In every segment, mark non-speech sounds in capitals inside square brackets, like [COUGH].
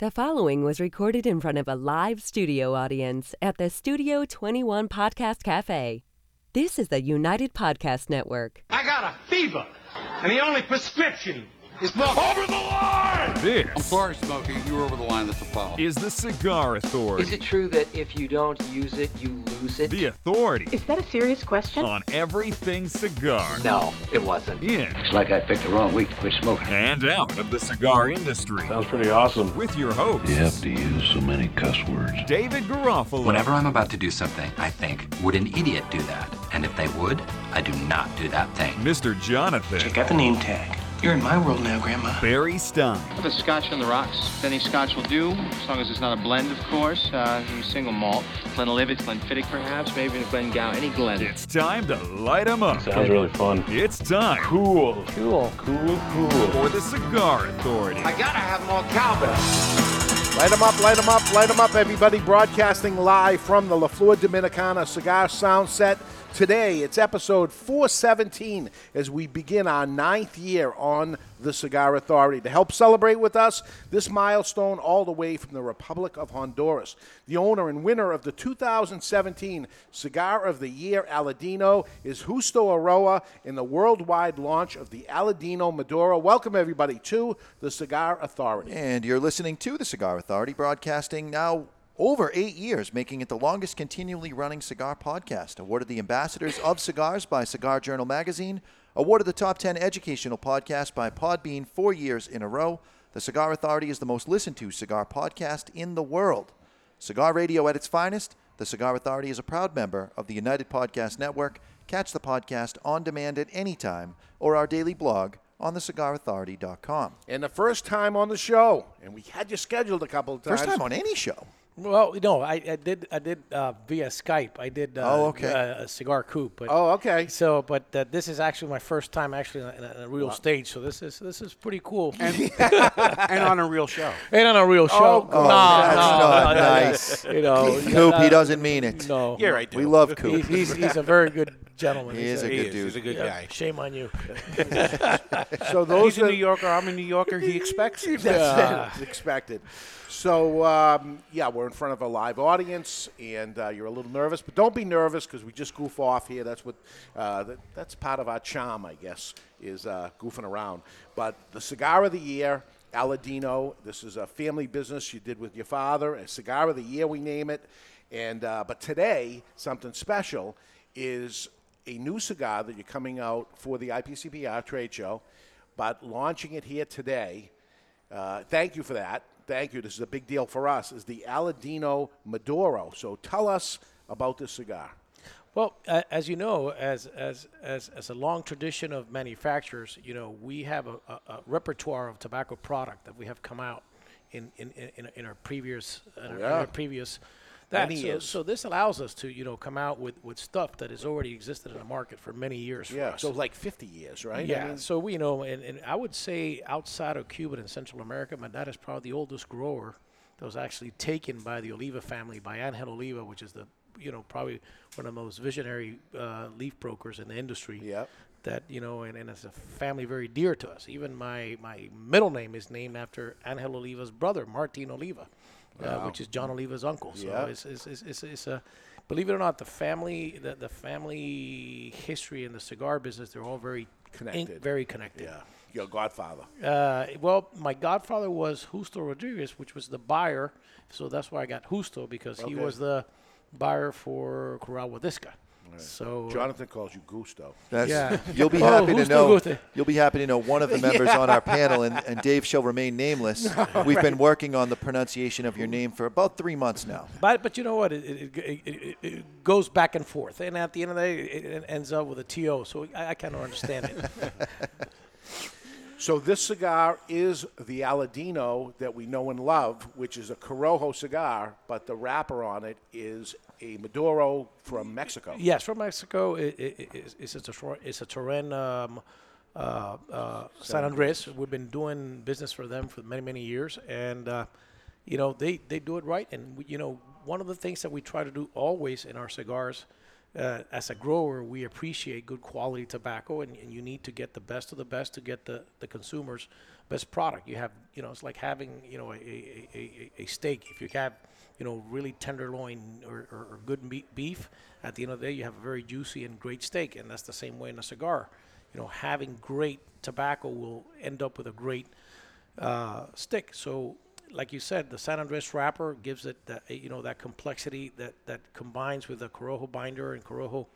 The following was recorded in front of a live studio audience at the Studio 21 Podcast Cafe. This is the United Podcast Network. I got a fever, and the only prescription is more over the line. I'm This sorry, Smokey. You were over the line. That's a foul. is the Cigar Authority. Is it true that if you don't use it, you lose it? the authority Is that a serious question? on everything cigar. No, it wasn't. In It's like I picked the wrong week to quit smoking. and out of the cigar industry. Sounds pretty awesome. With your host, You have to use so many cuss words. David Garofalo. Whenever I'm about to do something, I think, would an idiot do that? And if they would, I do not do that thing. Mr. Jonathan. Check out the name tag. You're in my world now, Grandma. Barry Stein. Put a scotch on the rocks. Any scotch will do, as long as it's not a blend, of course. Uh, single malt. Glenlivet, Glenfiddich, perhaps, maybe even Glengow, any Glen. It's time to light 'em up. Sounds really fun. It's time Cool. Cool. Cool, cool. for the Cigar Authority. I gotta have more cowbell. Light 'em up, light 'em up, light 'em up, everybody. Broadcasting live from the La Flor Dominicana Cigar Sound Set. Today, it's episode 417 as we begin our ninth year on the Cigar Authority. To help celebrate with us this milestone, all the way from the Republic of Honduras, the owner and winner of the 2017 Cigar of the Year Aladino is Justo Eiroa in the worldwide launch of the Aladino Maduro. Welcome, everybody, to the Cigar Authority. And you're listening to the Cigar Authority, broadcasting now over eight years, making it the longest continually running cigar podcast. Awarded the Ambassadors of Cigars by Cigar Journal Magazine. Awarded the top 10 educational podcast by Podbean four years in a row. The Cigar Authority is the most listened to cigar podcast in the world. Cigar radio at its finest. The Cigar Authority is a proud member of the United Podcast Network. Catch the podcast on demand at any time or our daily blog on thecigarauthority.com. And the first time on the show, and we had you scheduled a couple of times. First time on any show. Well, no, I, I did I did uh, via Skype. I did uh, Oh, okay. uh, a Cigar Coop. But, Oh, okay. So, but uh, this is actually my first time actually in a, in a real stage. So this is this is pretty cool. And, [LAUGHS] and on a real show. And on a real show. Oh, no, that's no, not no, no, nice. You know, Coop, he doesn't mean it. No, You're right. We love Coop. He's, he's he's a very good gentleman. He He's is a good dude. He's a good yeah, guy. Shame on you. [LAUGHS] So those He's a are New Yorker. I'm a New Yorker. He expects it. that's it. It's expected. So um, yeah, we're in front of a live audience, and uh, you're a little nervous, but don't be nervous because we just goof off here. That's what uh, that, that's part of our charm, I guess, is uh, goofing around. But the cigar of the year. Aladino. This is a family business you did with your father. A cigar of the year, we name it. And uh, but today, something special is a new cigar that you're coming out for the IPCPR trade show, but launching it here today. Uh, thank you for that. Thank you. This is a big deal for us. Is the Aladino Maduro. So tell us about this cigar. Well, uh, as you know, as, as as as a long tradition of manufacturers, you know, we have a, a, a repertoire of tobacco product that we have come out in in, in, in our previous in our, in our previous. That, Many so, years. so this allows us to you know come out with, with stuff that has already existed in the market for many years. for Yeah. us. So like 50 years, right? I Yeah, mean, so we you know, and, and I would say outside of Cuba and Central America, my dad is probably the oldest grower that was actually taken by the Oliva family, by Angel Oliva, which is the, you know, probably one of the most visionary uh, leaf brokers in the industry. Yep. That you know, and, and it's a family very dear to us. Even my my middle name is named after Angel Oliva's brother, Martin Oliva, uh, which is John Oliva's uncle. So Yeah. it's, it's, it's, it's, it's a, believe it or not, the family the, the family history in the cigar business, they're all very in- Connected. very connected. yeah. Your godfather. Uh, well, my godfather was Justo Rodriguez, which was the buyer. So that's why I got Justo because he was the buyer for Corral Wodiska. So uh, Jonathan calls you Gusto. That's, Yeah. You'll be Oh, happy to know. Gute? You'll be happy to know one of the [LAUGHS] members on our panel, and, and Dave shall remain nameless. [LAUGHS] We've been working on the pronunciation of your name for about three months now. But but you know what? It, it, it, it, it goes back and forth, and at the end of the day, it, it ends up with a TO. So I, I kind of understand it. [LAUGHS] So this cigar is the Aladino that we know and love, which is a Corojo cigar, but the wrapper on it is a Maduro from Mexico. yes, from Mexico. It, it, it, it's- a Tor- it's a Turrent um, uh, uh, San Andres. We've been doing business for them for many many years, and uh, you know they they do it right. And we, you know one of the things that we try to do always in our cigars uh, as a grower, we appreciate good quality tobacco, and, and you need to get the best of the best to get the, the consumers best product. You have, you know, it's like having, you know, a, a, a, a steak. If you have, you know, really tenderloin or, or, or good meat, beef, at the end of the day, you have a very juicy and great steak, and that's the same way in a cigar. You know, having great tobacco will end up with a great uh, stick. So, like you said, the San Andres wrapper gives it that you know that complexity that that combines with the Corojo binder and Corojo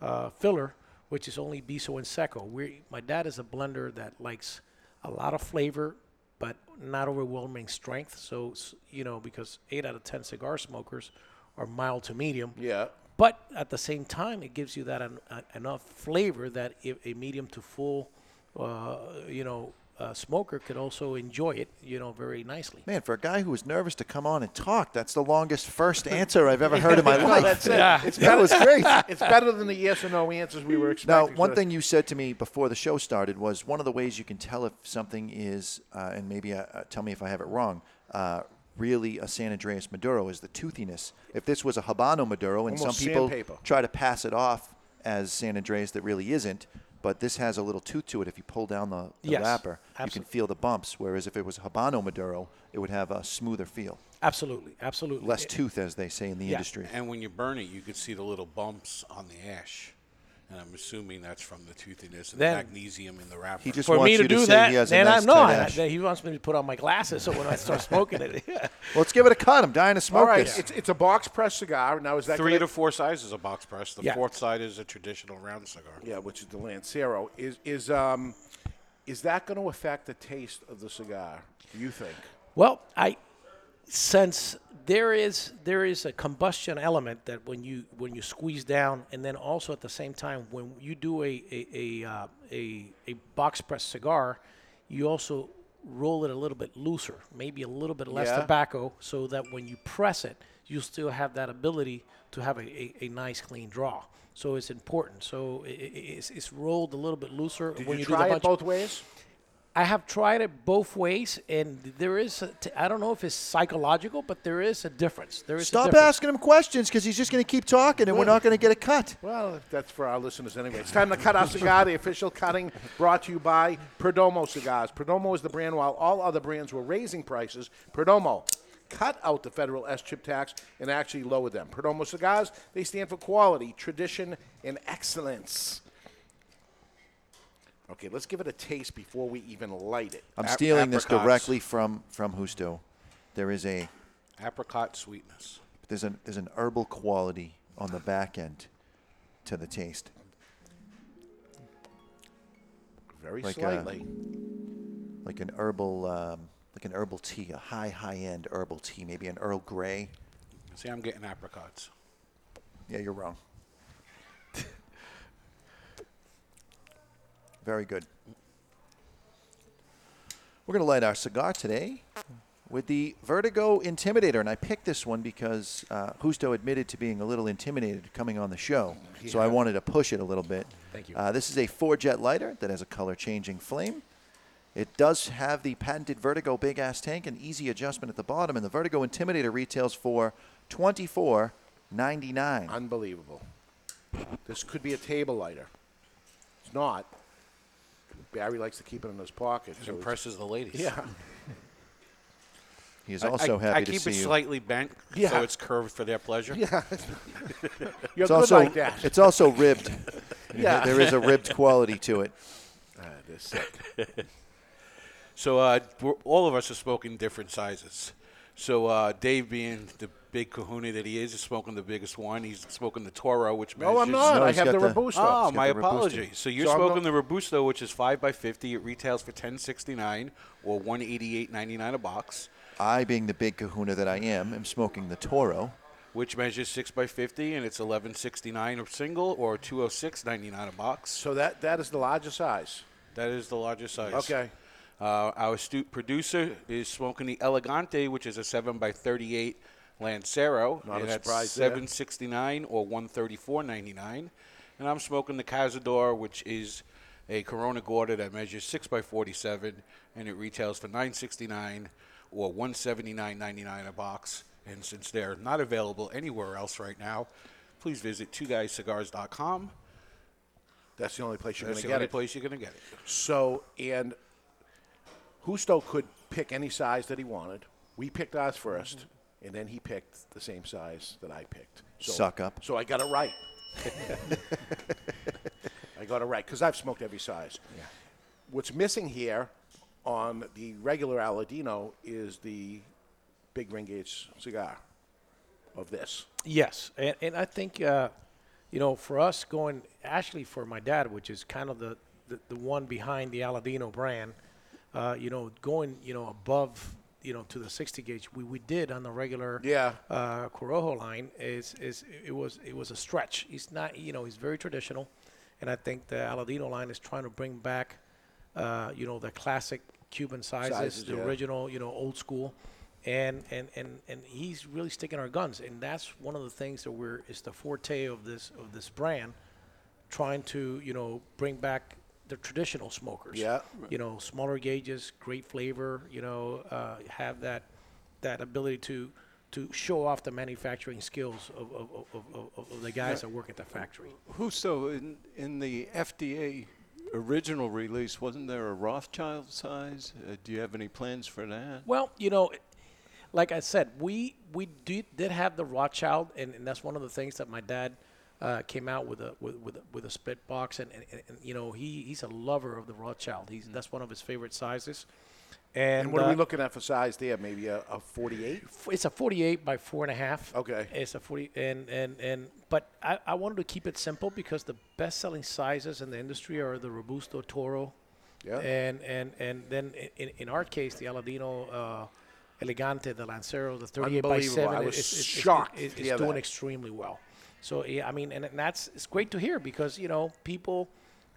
uh, filler, which is only Viso and Seco. We, my dad is a blender that likes a lot of flavor, but not overwhelming strength. So you know because eight out of ten cigar smokers are mild to medium. Yeah. But at the same time, it gives you that en- enough flavor that a medium to full, uh, you know, uh, smoker could also enjoy it, you know, very nicely. Man, for a guy who was nervous to come on and talk, that's the longest first [LAUGHS] answer I've ever heard in my [LAUGHS] No, life. that's it. Yeah. It's that better- was [LAUGHS] great. It's better than the yes or no answers we were expecting. Now, one So- thing you said to me before the show started was one of the ways you can tell if something is, uh, and maybe uh, uh, tell me if I have it wrong, uh, really a San Andreas Maduro is the toothiness. If this was a Habano Maduro, and Almost some people sandpaper. try to pass it off as San Andreas that really isn't, but this has a little tooth to it. If you pull down the, the Yes, wrapper, you can feel the bumps. Whereas if it was Habano Maduro, it would have a smoother feel. Absolutely, absolutely. Less eh, tooth, as they say in the Yeah. industry. And when you burn it, you can see the little bumps on the ash. And I'm assuming that's from the toothiness and Then- the magnesium in the wrapper. He just For wants me to you to do say that, he has a then nice I'm no. tight I, ash. he wants me to put on my glasses so when I start [LAUGHS] smoking it, Well, let's give it a cut. I'm dying to smoke All right, this. it's, it's a box press cigar. Now is that Three gonna- to four sizes of box press. The Yeah. fourth side is a traditional round cigar. Yeah, which is the Lancero. Is is um, is that going to affect the taste of the cigar? Do you think? Well, I since there is there is a combustion element that when you when you squeeze down, and then also at the same time when you do a a a, uh, a, a box press cigar, you also roll it a little bit looser, maybe a little bit less Yeah. tobacco, so that when you press it, you still have that ability to have a, a, a nice clean draw. So it's important. So i i it's, it's rolled a little bit looser Did when you you, try it both ways? I have tried it both ways, and there is. A t- I don't know if it's psychological, but there is a difference. There is a Stop difference. asking him questions because he's just going to keep talking and we're not going to get a cut. Well, that's for our listeners anyway. It's time to cut our cigar. The official cutting brought to you by Perdomo Cigars. Perdomo is the brand while all other brands were raising prices. Perdomo cut out the federal S chip tax and actually lowered them. Perdomo Cigars, they stand for quality, tradition, and excellence. Okay, let's give it a taste before we even light it. I'm Ap- stealing this apricots. directly from from Justo. There is a Apricot sweetness. there's an there's an herbal quality on the back end to the taste. Very like a- slightly. Like an herbal um, like an herbal tea, a high high end herbal tea, maybe an Earl Grey. See, I'm getting apricots. Yeah, you're wrong. Very good. We're going to light our cigar today with the Vertigo Intimidator. And I picked this one because uh, Justo admitted to being a little intimidated coming on the show. So I wanted to push it a little bit. Thank you. Uh, this is a four jet lighter that has a color changing flame. It does have the patented Vertigo big ass tank and easy adjustment at the bottom. And the Vertigo Intimidator retails for twenty four ninety nine. Unbelievable. This could be a table lighter. It's not. Barry likes to keep it in his pocket. It so it's- impresses the ladies. Yeah. He is I- also I, happy I to keep see it you. slightly bent Yeah. so it's curved for their pleasure. Yeah. [LAUGHS] [LAUGHS] You're It's good also like that. it's also ribbed. [LAUGHS] Yeah. there is a ribbed quality to it. Ah, this sick. So uh, we're, all of us are spoken different sizes. So uh, Dave, being the big kahuna that he is, is smoking the biggest one. He's smoking the Toro, which measures. No, I'm not. No, I have the, the- Robusto. Oh, my the Robusto. apologies. So you're So smoking the Robusto, which is five by fifty. It retails for ten sixty nine or one eighty eight ninety nine a box, I, being the big kahuna that I am, am smoking the Toro. which measures six by fifty, and it's eleven sixty nine a single or two oh six ninety nine a box. So that that is the largest size. That is the largest size. Okay. Uh, our astute producer is smoking the Elegante, which is a 7 by 38 Lancero. Not a that's surprise there. 769 or 134.99. And I'm smoking the Cazador, which is a Corona Gorda that measures 6 by 47 and it retails for 969 or 179.99 a box. And since they're not available anywhere else right now, please visit twoguyscigars.com. That's the only place you're going That's to the get only it. place you're going to get it. So, and Justo could pick any size that he wanted. We picked ours 1st and then he picked the same size that I picked. So, Suck up. So I got it right. [LAUGHS] I got it right because I've smoked every size. Yeah. What's missing here on the regular Aladino is the big ring gauge cigar of this. Yes, and, and I think uh, you know for us going actually for my dad, which is kind of the the, the one behind the Aladino brand, uh, you know, going you know above you know to the 60 gauge, we, we did on the regular Yeah. uh, Corojo line is is it was it was a stretch. He's not you know he's very traditional, and I think the Aladino line is trying to bring back uh, you know the classic Cuban sizes, Sizes, the yeah. original you know old school. And, and, and, and he's really sticking our guns, and that's one of the things that we're is the forte of this of this brand, trying to you know bring back the traditional smokers. Yeah. You know, smaller gauges, great flavor. You know, uh, have that that ability to to show off the manufacturing skills of, of, of, of, of, the guys that work at the factory. Justo, in, in the FDA original release, wasn't there a Rothschild size? Uh, do you have any plans for that? Well, you know, like I said, we we did, did have the Rothschild, and, and that's one of the things that my dad uh, came out with a with with a, with a split box, and, and, and, you know he he's a lover of the Rothschild. He's that's one of his favorite sizes. And, And, what are we uh, looking at for size there? Maybe a, a 48? It's a 48 by four and a half. Okay. It's a 40, and and and but I, I wanted to keep it simple because the best-selling sizes in the industry are the Robusto Toro. Yeah. And and and then in, in our case, the Aladino uh, Elegante, the Lancero, the 38 by Unbelievable. seven. I was is- is- shocked is- to is hear doing that. extremely well. So yeah, I mean, and that's it's great to hear because you know people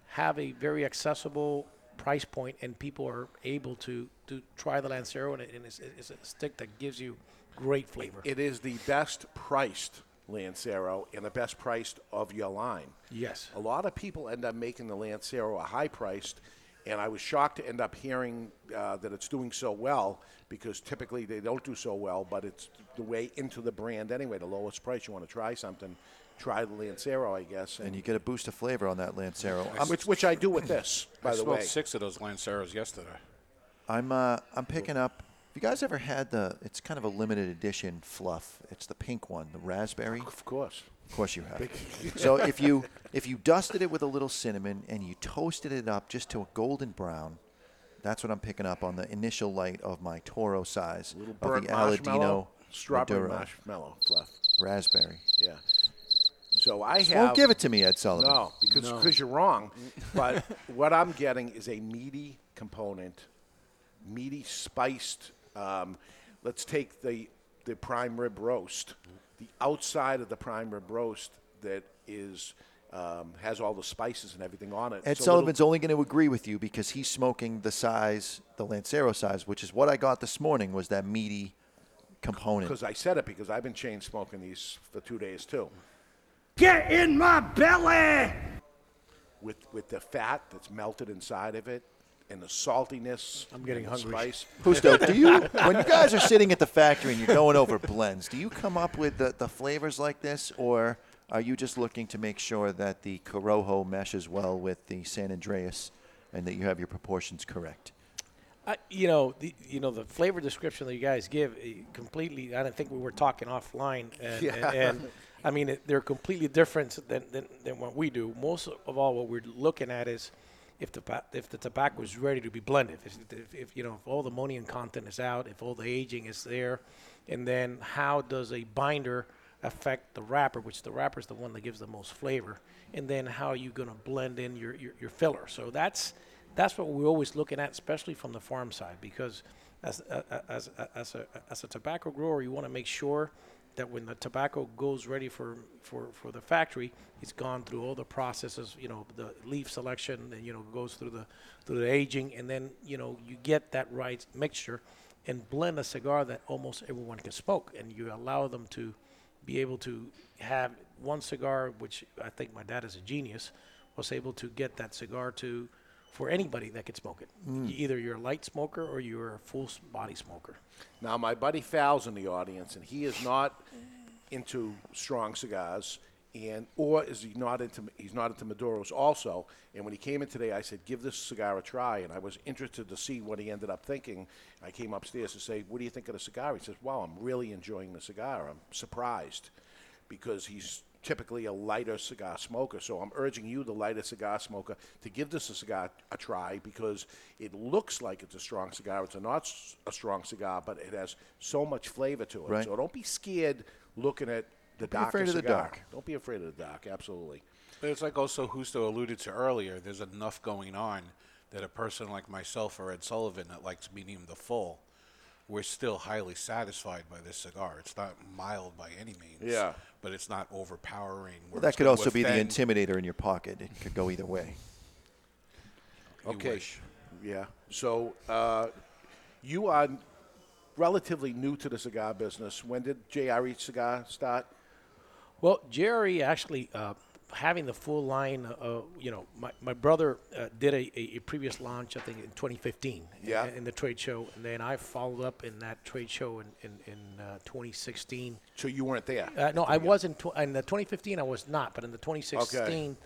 have a very accessible price point, and people are able to to try the Lancero, and, it, and it's, it's a stick that gives you great flavor. It is the best priced Lancero and the best priced of your line. Yes. A lot of people end up making the Lancero a high priced, and I was shocked to end up hearing uh, that it's doing so well because typically they don't do so well, but it's the way into the brand anyway. The lowest price, you want to try something, try the Lancero, I guess. And you get a boost of flavor on that Lancero. I'm, which, which I do with this, by I the smoked way. six of those Lanceros yesterday. I'm uh, I'm picking up. Have you guys ever had the? It's kind of a limited edition fluff. It's the pink one, the raspberry. Of course. Of course you have. [LAUGHS] so if you if you dusted it with a little cinnamon and you toasted it up just to a golden brown, that's what I'm picking up on the initial light of my Toro size Little of burnt the marshmallow, Aladino strawberry Maduro marshmallow fluff. raspberry. Yeah. So I Just have. won't give it to me, Ed Sullivan. No, because No. because you're wrong. But [LAUGHS] what I'm getting is a meaty component, meaty spiced. Um, let's take the the prime rib roast. The outside of the prime rib roast that is um, has all the spices and everything on it. Ed It's a little- Sullivan's only going to agree with you because he's smoking the size, the Lancero size, which is what I got this morning. Was that meaty component? Because I said it because I've been chain smoking these for two days too. Get in my belly! With with the fat that's melted inside of it and the saltiness. I'm getting and hungry. Spice. [LAUGHS] Justo, do you when you guys are sitting at the factory and you're going over blends, do you come up with the, the flavors like this, or are you just looking to make sure that the Corojo meshes well with the San Andreas, and that you have your proportions correct? I, you know, the, you know the flavor description that you guys give eh, completely. I don't think we were talking offline, and, [LAUGHS] Yeah. and, and I mean it, they're completely different than, than, than what we do. Most of all, what we're looking at is if the if the tobacco is ready to be blended, if, if, if you know if all the ammonium content is out, if all the aging is there, and then how does a binder affect the wrapper, which the wrapper is the one that gives the most flavor, and then how are you going to blend in your, your, your filler. So that's that's what we're always looking at, especially from the farm side, because as as as a as a tobacco grower, you want to make sure that when the tobacco goes ready for, for, for the factory, it's gone through all the processes, you know, the leaf selection, and you know goes through the through the aging, and then you know you get that right mixture, and blend a cigar that almost everyone can smoke, and you allow them to be able to have one cigar, which I think my dad is a genius, was able to get that cigar to for anybody that could smoke it. Mm. Either you're a light smoker or you're a full body smoker. Now, my buddy Fal's in the audience, and he is not into strong cigars, and or is he not into he's not into Maduros also? And when he came in today, I said, "Give this cigar a try," and I was interested to see what he ended up thinking. I came upstairs to say, "What do you think of the cigar?" He says, "Wow, I'm really enjoying the cigar. I'm surprised because he's." Typically a lighter cigar smoker, so I'm urging you, the lighter cigar smoker, to give this a cigar a try because it looks like it's a strong cigar. It's a not a strong cigar, but it has so much flavor to it. Right. So don't be scared looking at the Don't be afraid of the dark. Don't be afraid of the dark. Absolutely. But it's like also Justo alluded to earlier. There's enough going on that a person like myself or Ed Sullivan that likes medium to full, we're still highly satisfied by this cigar. It's not mild by any means. Yeah. But it's not overpowering. Well, that could also be the intimidator in your pocket. It could go either way. Okay. Yeah. So uh, you are relatively new to the cigar business. When did JRE Cigar start? Well, Jerry actually uh, having the full line. Uh, you know, my, my brother uh, did a, a, previous launch, I think, in 2015. Yeah. In, in the trade show, and then I followed up in that trade show in in, in uh, 2016. So you weren't there? Uh, no, I was in, tw- in the 2015. I was not, but in the 2016,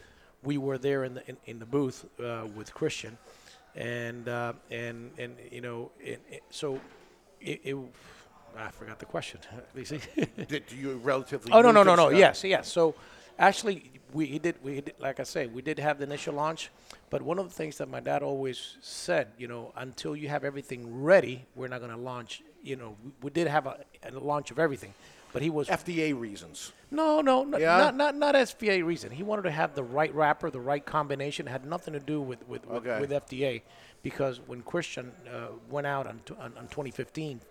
we were there in the in, in the booth uh, with Christian, and uh, and and you know, it, it, so it, it. I forgot the question. [LAUGHS] Let me see. Did you relatively? Oh no no no no cigar- yes yes. So actually we did we did like I say we did have the initial launch, but one of the things that my dad always said, you know, until you have everything ready, we're not going to launch. You know, we, we did have a, a launch of everything, but he was FDA reasons. no, no, no Yeah? not not not SBA reason. He wanted to have the right wrapper, the right combination. It had nothing to do with with, with, Okay. with FDA, because when Christian uh, went out on, t- on on 2015,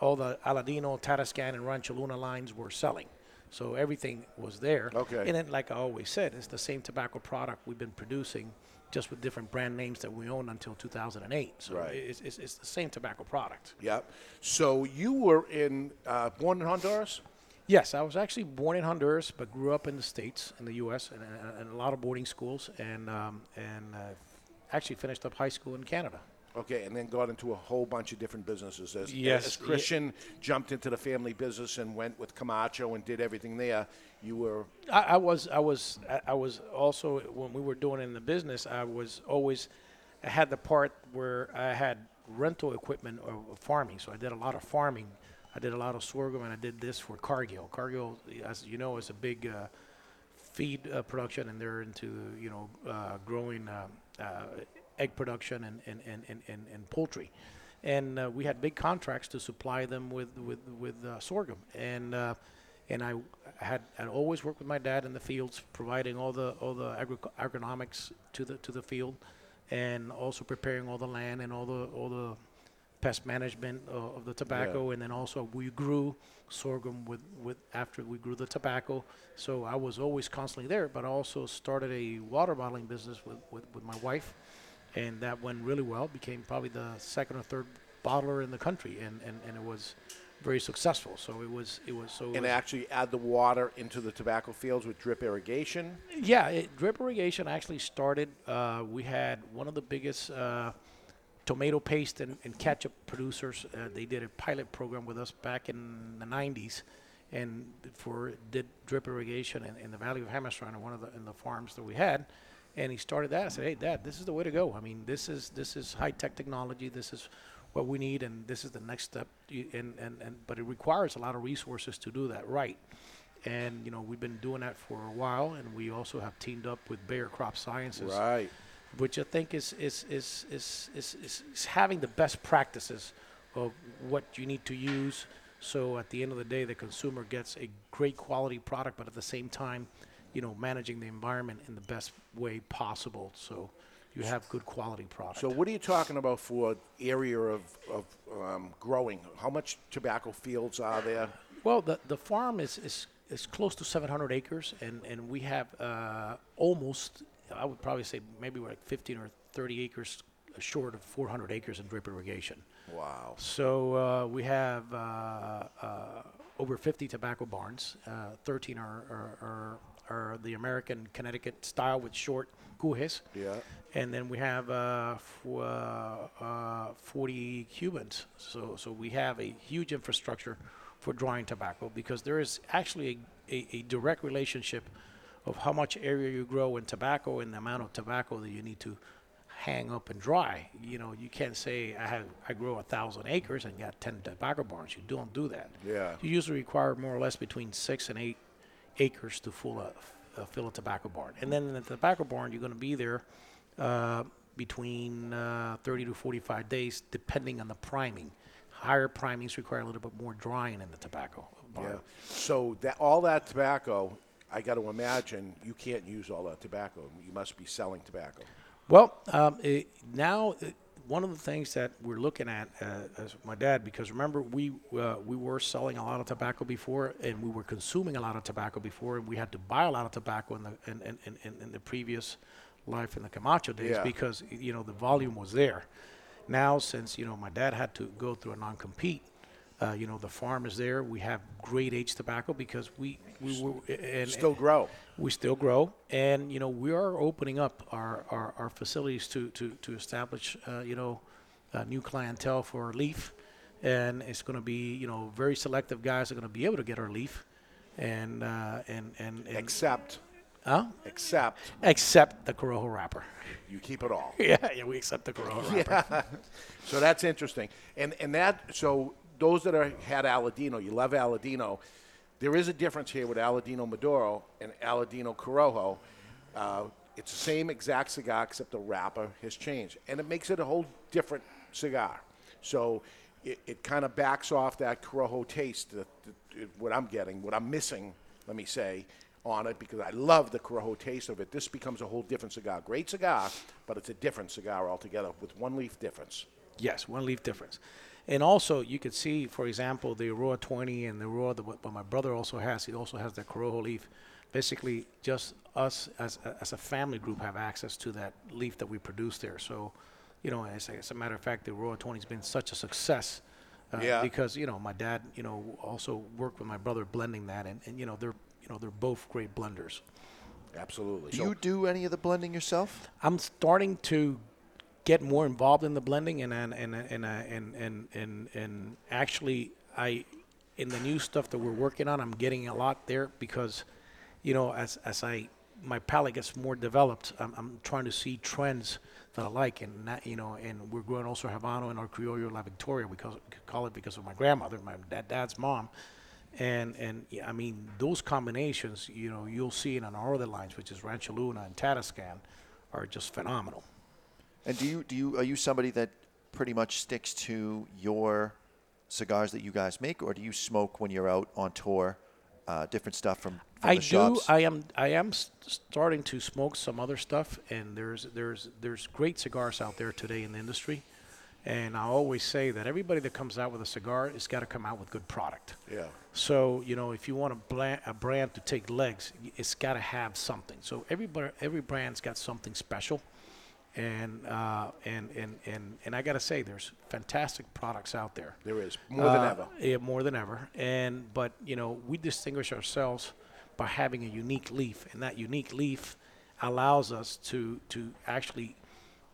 all the Aladino, Tatascan, and Rancho Luna lines were selling, so everything was there. Okay. And then, like I always said, it's the same tobacco product we've been producing. Just with different brand names that we owned until 2008. So Right. it's, it's, it's the same tobacco product. Yeah. So you were in uh, born in Honduras. Yes, I was actually born in Honduras, but grew up in the states, in the U.S., and, and, and a lot of boarding schools, and um, and uh, actually finished up high school in Canada. Okay, and then got into a whole bunch of different businesses. As, Yes, as Christian jumped into the family business and went with Camacho and did everything there, you were I, I was I was I, I was also when we were doing in the business, I was always I had the part where I had rental equipment of of farming, so I did a lot of farming. I did a lot of sorghum, and I did this for Cargill. Cargill, as you know, is a big uh, feed uh, production, and they're into you know uh, growing uh, uh, egg production and and, and, and, and, and poultry. And uh, we had big contracts to supply them with with with uh, sorghum, and uh, and I had had always worked with my dad in the fields, providing all the all the agri- agronomics to the to the field, and also preparing all the land and all the all the pest management uh, of the tobacco, and then also we grew sorghum with, with after we grew the tobacco. So I was always constantly there, but I also started a water bottling business with, with, with my wife, and that went really well. Became probably the second or third bottler in the country, and, and, and it was very successful. So it was it was so. and was- actually add the water into the tobacco fields with drip irrigation. yeah, it, drip irrigation actually started. Uh, we had one of the biggest uh, tomato paste and, and ketchup producers. Uh, they did a pilot program with us back in the 90s, and for did drip irrigation in, in the Valley of Jamastran, in one of the in the farms that we had. And he started that. I said, "Hey, Dad, this is the way to go. I mean, this is this is high tech technology. This is what we need, and this is the next step. And, and, and but it requires a lot of resources to do that right." and you know we've been doing that for a while, and we also have teamed up with Bayer Crop Sciences, Right. Which I think is is is is is, is, is having the best practices of what you need to use. So at the end of the day, the consumer gets a great quality product, but at the same time, you know, managing the environment in the best way possible. So you have good quality product. So what are you talking about for area of, of um, growing? How much tobacco fields are there? Well, the, the farm is, is, is close to 700 acres, and, and we have uh, almost, I would probably say maybe we're like 15 or 30 acres short of 400 acres in drip irrigation. Wow. So uh, we have uh, uh, over 50 tobacco barns. Uh, 13 are, are, are, are the American Connecticut style with short cujes. Yeah. And then we have uh, f- uh, uh, 40 Cubans. So, so we have a huge infrastructure for drying tobacco because there is actually a, a, a direct relationship of how much area you grow in tobacco and the amount of tobacco that you need to hang up and dry. You know, you can't say I have I grow a thousand acres and got ten tobacco barns. You don't do that. Yeah. You usually require more or less between six and eight acres to full a, uh, fill a tobacco barn. And then in the tobacco barn, you're going to be there uh, between uh, 30 to 45 days, depending on the priming. Higher primings require a little bit more drying in the tobacco barn. Yeah. So that all that tobacco, I got to imagine you can't use all that tobacco. You must be selling tobacco. Well, um, it, now uh, one of the things that we're looking at uh, as my dad, because remember we uh, we were selling a lot of tobacco before, and we were consuming a lot of tobacco before, and we had to buy a lot of tobacco in the in, in, in, in the previous life in the Camacho days Yeah. because you know the volume was there. Now, since you know my dad had to go through a non-compete, uh, you know the farm is there. We have great age tobacco because we we were and Still grow. we still grow, and you know we are opening up our, our, our facilities to to to establish uh, you know a new clientele for leaf, and it's going to be you know very selective guys are going to be able to get our leaf, and uh, and, and and Except, huh? except except the Corojo wrapper. you keep it all. [LAUGHS] yeah, yeah, we accept the Corojo wrapper. [LAUGHS] Yeah. so that's interesting. And and that so those that are had Aladino, you love Aladino. There is a difference here with Aladino Maduro and Aladino Corojo. Uh, it's the same exact cigar except the wrapper has changed, and it makes it a whole different cigar. So it, it kind of backs off that Corojo taste what I'm getting, what I'm missing, let me say, on it because I love the Corojo taste of it. This becomes a whole different cigar. Great cigar, but it's a different cigar altogether with one leaf difference. Yes, one leaf difference. And also, you could see, for example, the Eiroa 20 and the Eiroa, that what what my brother also has, he also has the Corojo leaf. Basically, just us as a, as a family group have access to that leaf that we produce there. So, you know, as, a- as a matter of fact, the Eiroa 20 has been such a success. Uh, Yeah. Because you know, my dad, you know, also worked with my brother blending that, and, and you know, they're you know they're both great blenders. Absolutely. Do So- you do any of the blending yourself? I'm starting to get more involved in the blending and and and and and and, and, and actually I in the new stuff that we're working on I'm getting a lot there because you know as as I my palate gets more developed I'm, I'm trying to see trends that I like and that, you know and we're growing also Habano and our Criollo La Victoria we call it because of my grandmother my dad, dad's mom. And and yeah, I mean those combinations you know you'll see in our other lines which is Rancho Luna and Tatascan are just phenomenal And do you do you are you somebody that pretty much sticks to your cigars that you guys make, or do you smoke when you're out on tour, uh, different stuff from, from I the do. shops? I am. I am starting to smoke some other stuff, and there's there's there's great cigars out there today in the industry, and I always say that everybody that comes out with a cigar has got to come out with good product. Yeah. So you know, if you want a, bla- a brand to take legs, it's got to have something. So everybody, every brand's got something special, and uh, and and and and I got to say, there's fantastic products out there. There is more than Uh, ever. Yeah, more than ever. And but you know, we distinguish ourselves by having a unique leaf, and that unique leaf allows us to to actually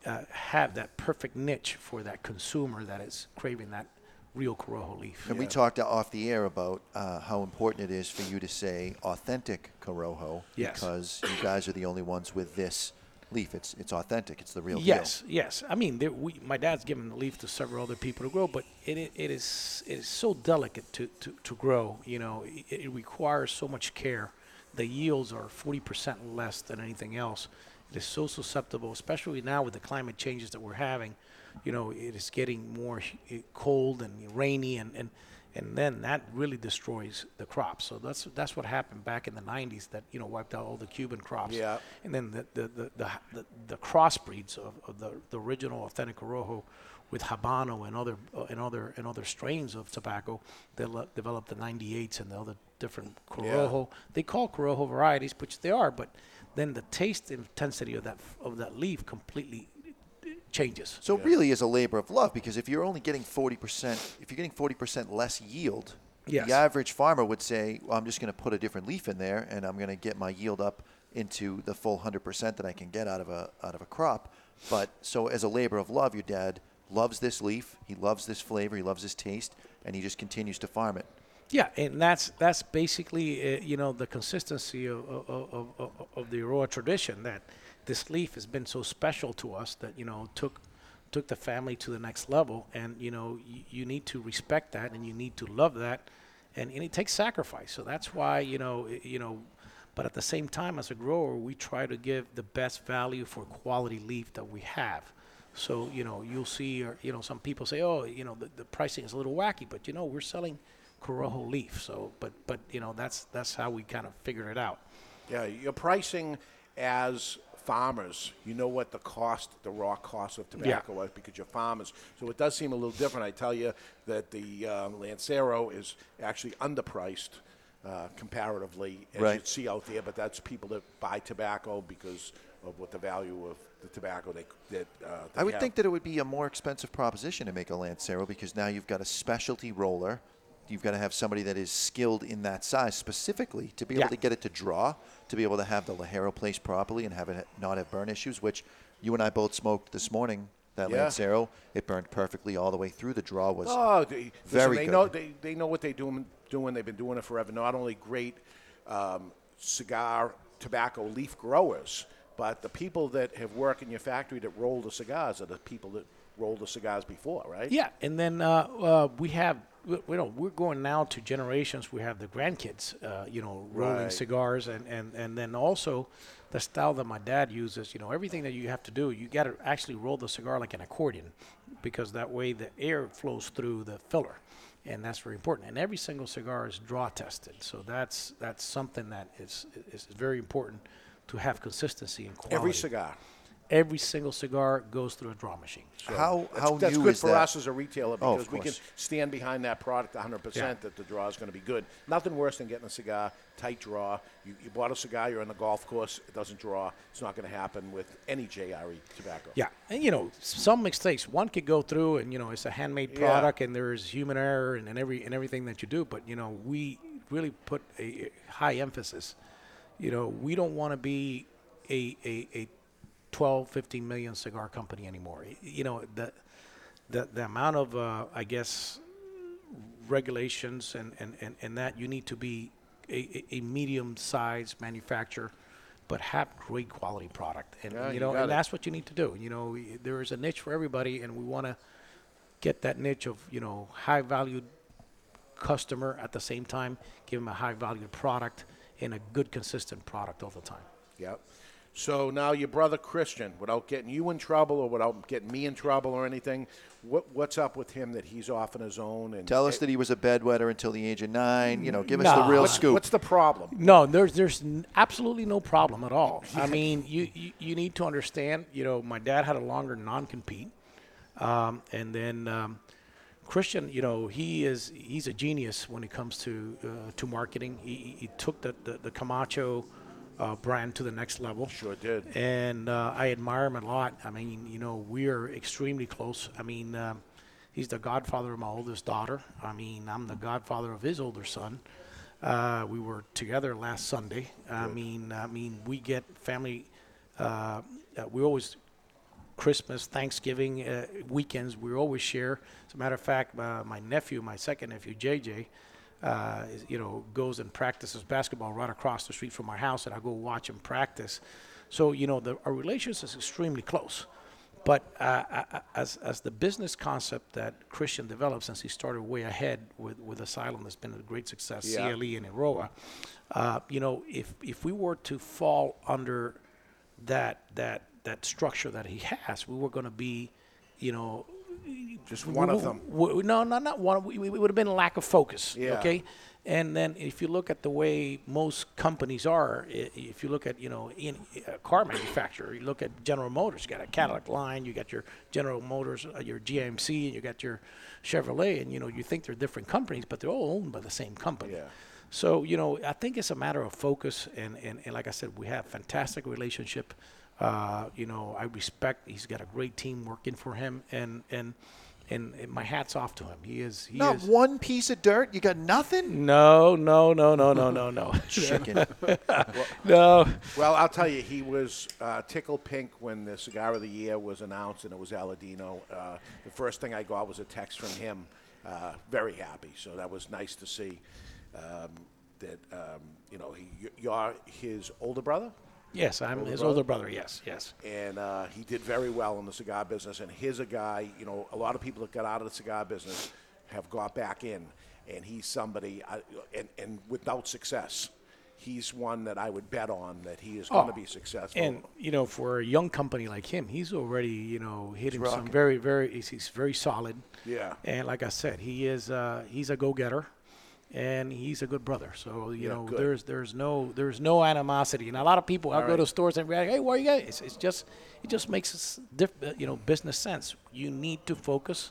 uh, have that perfect niche for that consumer that is craving that real Corojo leaf. And we talked off the air about uh, how important it is for you to say authentic Corojo Yes. because you guys are the only ones with this leaf. It's it's authentic. It's the real Yes, yes. I mean, there, we, my dad's given the leaf to several other people to grow, but it, it, is it is so delicate to, to, to grow. You know, it, it requires so much care. The yields are forty percent less than anything else. It is so susceptible, especially now with the climate changes that we're having. You know, it is getting more cold and rainy, and, and and then that really destroys the crops. So that's that's what happened back in the '90s that you know wiped out all the Cuban crops. Yeah. And then the the the the, the, the crossbreeds of, of the, the original authentic Corojo with Habano and other uh, and other and other strains of tobacco that le- developed the 98s and the other different Corojo. They call Corojo varieties, which they are, but then the taste intensity of that of that leaf completely changes. So it really is a labor of love because if you're only getting 40%, if you're getting 40% less yield, Yes. the average farmer would say, well, I'm just going to put a different leaf in there and I'm going to get my yield up into the full 100% that I can get out of a out of a crop. But so as a labor of love, your dad loves this leaf, he loves this flavor, he loves this taste, and he just continues to farm it. Yeah, and that's that's basically uh, you know the consistency of, of, of, of, of the Eiroa tradition that this leaf has been so special to us that you know took took the family to the next level, and you know you, you need to respect that and you need to love that, and, and it takes sacrifice. So that's why you know i- you know, but at the same time as a grower, we try to give the best value for quality leaf that we have. So you know you'll see, or you know some people say, oh, you know the, the pricing is a little wacky, but you know we're selling Corojo leaf. So, but but you know that's that's how we kind of figured it out. Yeah, you're pricing as farmers. You know what the cost, the raw cost of tobacco was because you're farmers. So it does seem a little different. I tell you that the uh, Lancero is actually underpriced uh, comparatively, as Right. you see out there. But that's people that buy tobacco because of what the value of the tobacco they that uh, they I would have. think that it would be a more expensive proposition to make a Lancero because now you've got a specialty roller. You've got to have somebody that is skilled in that size specifically to be able to get it to draw, to be able to have the Ligero placed properly and have it not have burn issues, which you and I both smoked this morning. That Yeah. Lancero, it burned perfectly all the way through. The draw was Oh, they, listen, very they good. know they, they know what they're doing. Doing they've been doing it forever. Not only great um, cigar tobacco leaf growers, but the people that have worked in your factory that roll the cigars are the people that rolled the cigars before, right? Yeah, and then uh, uh, we have, w- you know, we're going now to generations. We have the grandkids, uh, you know, rolling Right. cigars, and, and, and then also the style that my dad uses. You know, everything that you have to do, you got to actually roll the cigar like an accordion, because that way the air flows through the filler, and that's very important. And every single cigar is draw tested, so that's that's something that is is very important to have consistency and quality. Every cigar. Every single cigar goes through a draw machine. So How- that's, how that's good for that? us as a retailer Oh, because we can stand behind that product 100% that the draw is going to be good. Nothing worse than getting a cigar, tight draw. You, you bought a cigar, you're on the golf course, it doesn't draw. It's not going to happen with any JRE tobacco. Yeah, and you know, some mistakes one could go through, and you know, it's a handmade Yeah. product, and there's human error and, and every and everything that you do. But you know, we really put a, a high emphasis. You know, we don't want to be a, a, a 12, 15 million cigar company anymore. You know, the the, the amount of uh, I guess regulations and, and, and, and that you need to be a, a, medium sized manufacturer but have great quality product and Yeah, you you know got and it. that's what you need to do you know there is a niche for everybody and we want to get that niche of you know high valued customer at the same time give them a high valued product and a good consistent product all the time Yep. So now your brother Christian, without getting you in trouble or without getting me in trouble or anything, what, what's up with him that he's off on his own? And Tell us that he was a bedwetter until the age of nine. You know, give us the real what's, scoop. what's the problem? No, there's there's absolutely no problem at all. I mean, you, you you need to understand. You know, my dad had a longer non-compete, um, and then um, Christian. You know, he is he's a genius when it comes to uh, to marketing. He, he- he took the the, the Camacho. Uh, brand to the next level. Sure did. And uh, I admire him a lot. I mean, you know, we are extremely close. I mean, um, he's the godfather of my oldest daughter. I mean, I'm the godfather of his older son. Uh, we were together last Sunday. I mean, I mean, we get family. Uh, uh, we always Christmas, Thanksgiving uh, weekends. We always share. As a matter of fact, uh, my nephew, my second nephew, JJ, uh, is, you know, goes and practices basketball right across the street from our house, and I go watch him practice. So you know, the, our relationship is extremely close. But uh, I- as, as the business concept that Christian developed since he started way ahead with, with Asylum, that's been a great success, Yeah. CLE and Eiroa, uh, you know, if, if we were to fall under that, that, that structure that he has, we were going to be, you know, Just one of them. w- w- no, not one. We, we would have been a lack of focus. Yeah. Okay. And then if you look at the way most companies are, if you look at you know in a car manufacturer, you look at General Motors. You got a Cadillac line, you got your General Motors, uh, your GMC, and you got your Chevrolet, and you know you think they're different companies, but they're all owned by the same company. Yeah. So you know, I think it's a matter of focus, and and, and like I said, we have fantastic relationship. Uh, you know, I respect. He's got a great team working for him, and and and, and my hats off to him. He is. He Not is. one piece of dirt. You got nothing. No, no, no, no, no, no, no. [LAUGHS] Chicken. [LAUGHS] no. Well, I'll tell you, he was uh, tickled pink when the cigar of the year was announced, and it was Aladino. Uh, the first thing I got was a text from him, uh, very happy. So that was nice to see um, that um, you know he, you're his older brother. Yes, I'm Older his brother? older brother. Yes, yes. and uh, he did very well in the cigar business. And he's a guy, you know, a lot of people that got out of the cigar business have got back in, and he's somebody, I, and, and without success, he's one that I would bet on that he is going to Oh, be successful. And you know, for a young company like him, he's already you know hitting some very, very. He's, he's very solid. Yeah. And like I said, he is uh, he's a go-getter, and he's a good brother. So you Yeah, know, good. there's there's no there's no animosity. And a lot of people, I All go to stores and be like, hey, where you guys? It's, it's just it just makes diff, uh, you know business sense. You need to focus,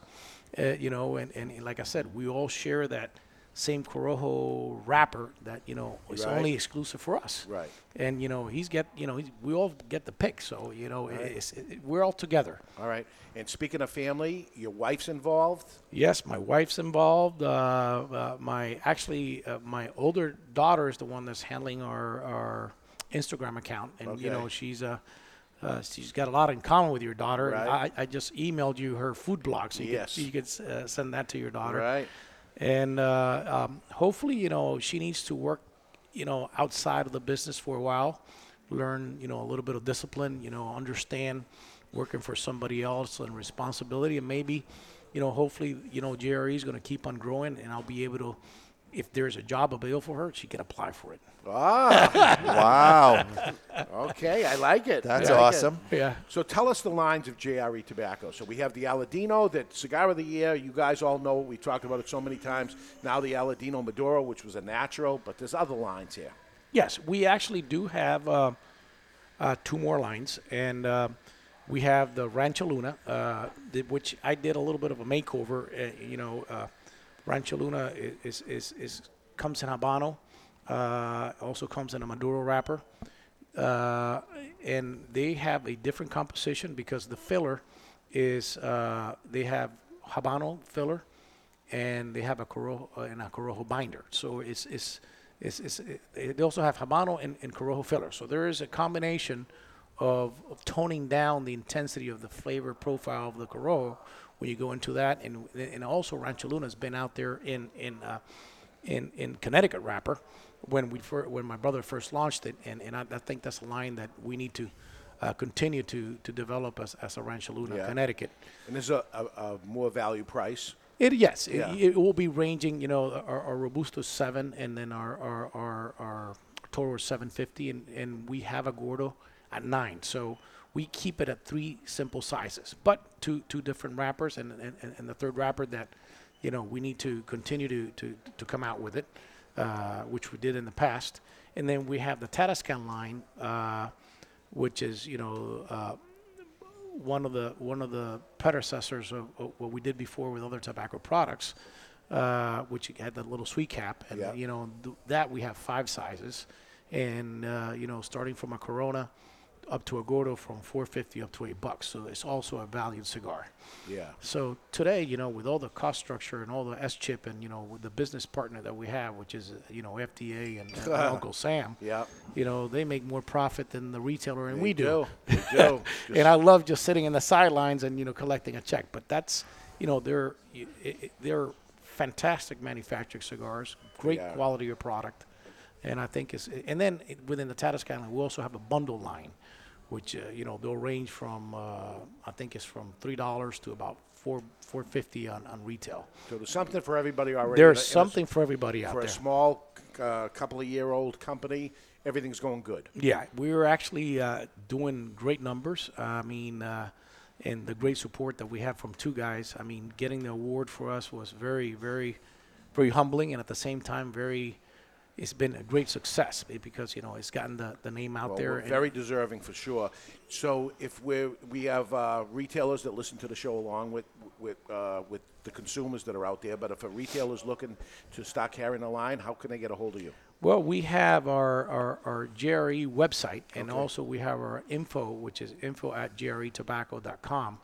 uh, you know, and, and like I said, we all share that same Corojo wrapper that you know is Right. only exclusive for us. Right. And you know, he's get you know, he's, we all get the pick. So you know, Right. it's, it, we're all together. All right. And speaking of family, your wife's involved. Yes, my wife's involved. Uh, uh, my actually, uh, my older daughter is the one that's handling our, our Instagram account, and you know she's uh, uh, she's got a lot in common with your daughter. Right. I, I just emailed you her food blog, so you Yes. could, you could uh, send that to your daughter. Right. And uh, um, hopefully, you know, she needs to work, you know, outside of the business for a while, learn, you know, a little bit of discipline, you know, understand working for somebody else and responsibility, and maybe, you know, hopefully, you know, JRE is going to keep on growing, and I'll be able to, if there's a job available for her, she can apply for it. Ah. [LAUGHS] Wow. Okay, I like it. That's I like it. awesome. Yeah. So tell us the lines of JRE tobacco. So we have the Aladino, that cigar of the year. You guys all know it. We talked about it so many times. Now the Aladino Maduro, which was a natural, but there's other lines here. Yes, we actually do have uh, uh, two more lines, and uh, we have the Rancho Luna, uh, the, which I did a little bit of a makeover. Uh, you know, uh, Rancho Luna is, is, is comes in Habano, uh, also comes in a Maduro wrapper, uh, and they have a different composition because the filler is uh, they have Habano filler, and they have a Corojo uh, and a Corojo binder. So it's it's it's, it's it, they also have Habano and, and Corojo filler. So there is a combination of, of toning down the intensity of the flavor profile of the Corojo when you go into that, and and also Rancho Luna has been out there in in uh, in in Connecticut wrapper when we fir- when my brother first launched it, and and I, I think that's a line that we need to. Uh, continue to, to develop as, as a Rancho Luna, Yeah. Connecticut. And there's a, a, a more value price. It yes, it- Yeah. it, will be ranging. You know, our, our robusto seven, and then our our our, our Toro seven fifty, and and we have a Gordo at nine. So we keep it at three simple sizes, but two two different wrappers, and and, and the third wrapper that, you know, we need to continue to to, to come out with it, uh, which we did in the past, and then we have the Tatascan line, uh, which is you know. Uh, one of the one of the predecessors of, of what we did before with other tobacco products, uh, which had the little sweet cap, and Yeah. you know th- that we have five sizes, and uh, you know starting from a Corona up to a Gordo from 450 up to eight bucks. So it's also a valued cigar. Yeah. So today, you know, with all the cost structure and all the SCHIP, and you know, with the business partner that we have, which is you know FDA and, and [LAUGHS] Uncle Sam, Yeah. you know, they make more profit than the retailer, and They we do. do. [LAUGHS] They do. and I love just sitting in the sidelines and you know collecting a check. But that's you know they're y- i- i- they're fantastic manufacturing cigars, great Yeah. quality of product, and I think it's and then within the Tatascan line we also have a bundle line, which uh, you know they'll range from uh, I think it's from three dollars to about four four fifty on, on retail. So there's something for everybody already. There's a- in a s- something for everybody out For there. a small, uh, couple of year old company, everything's going good. Yeah, we are actually uh, doing great numbers. I mean, uh, and the great support that we have from two guys. I mean, getting the award for us was very, very, very humbling, and at the same time, very. It's been a great success eh, because you know it's gotten the, the name out Well, there. very deserving for sure. So if we're we have uh, retailers that listen to the show along with with uh, with the consumers that are out there, but if a retailer's looking to start carrying a line, how can they get a hold of you? Well, we have our, our, our JRE website, and Okay. also we have our info, which is info at jretobacco.com,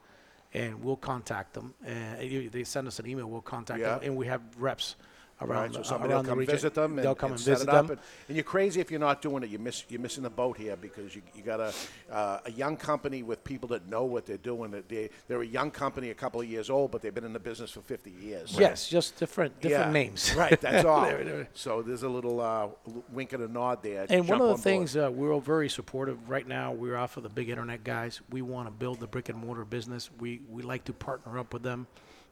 and we'll contact them. And they send us an email, we'll contact Yeah. them, and we have reps around Right, so somebody around will the come region. visit them and, They'll come and and set visit it up. them. And, and you're crazy if you're not doing it. You're, miss, you're missing the boat here because you, you got a, uh, a young company with people that know what they're doing. They, they're a young company, a couple of years old, but they've been in the business for 50 years. Yes, just different different Yeah, names. [LAUGHS] Right, that's [LAUGHS] all. There- there- So there's a little uh, wink and a nod there. And one of the on things uh, we're all very supportive right now. We're off of the big internet guys. We want to build the brick and mortar business. We we like to partner up with them,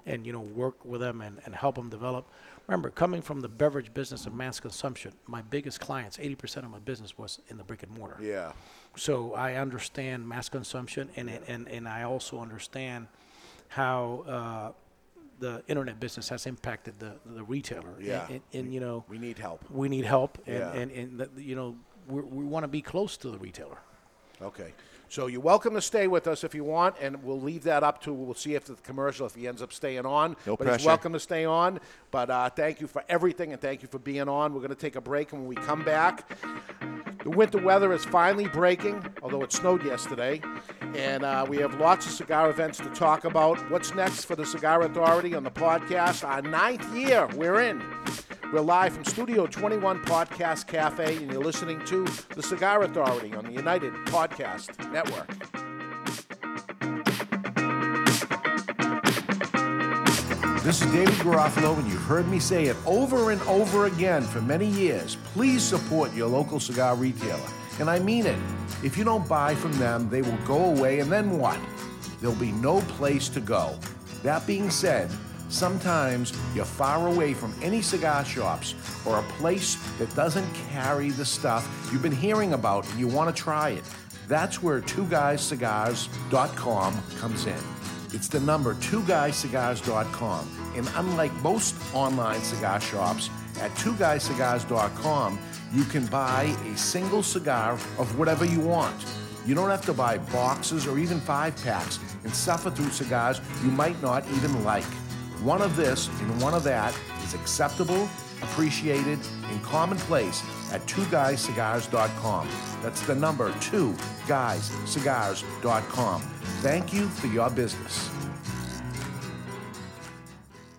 and you know work with them and, and help them develop. Remember, coming from the beverage business of mass consumption, my biggest clients, 80% of my business was in the brick and mortar. Yeah. So I understand mass consumption, and it and and I also understand how. Uh, the internet business has impacted the the retailer. And- Yeah. and, and, you know we need help. We need help, and Yeah. and, and that, you know we're, we want to be close to the retailer. Okay. So you're welcome to stay with us if you want, and we'll leave that up to. We'll see if the commercial if he ends up staying on. No but he's welcome to stay on. But uh, thank you for everything, and thank you for being on. We're going to take a break, and when we come back, the winter weather is finally breaking, although it snowed yesterday. And uh, we have lots of cigar events to talk about. What's next for the Cigar Authority on the podcast? Our ninth year we're in. We're live from Studio 21 Podcast Cafe, and you're listening to the Cigar Authority on the United Podcast Network. This is David Garofalo, and you've heard me say it over and over again for many years. Please support your local cigar retailer. And I mean it. If you don't buy from them, they will go away, and then what? There'll be no place to go. That being said, sometimes you're far away from any cigar shops or a place that doesn't carry the stuff you've been hearing about and you want to try it. That's where twoguyscigars.com comes in. It's the number twoguyscigars.com. And unlike most online cigar shops, at twoguyscigars.com, you can buy a single cigar of whatever you want. You don't have to buy boxes or even five packs and suffer through cigars you might not even like. One of this and one of that is acceptable, appreciated, and commonplace at twoguyscigars.com. That's the number two guyscigars.com. Thank you for your business.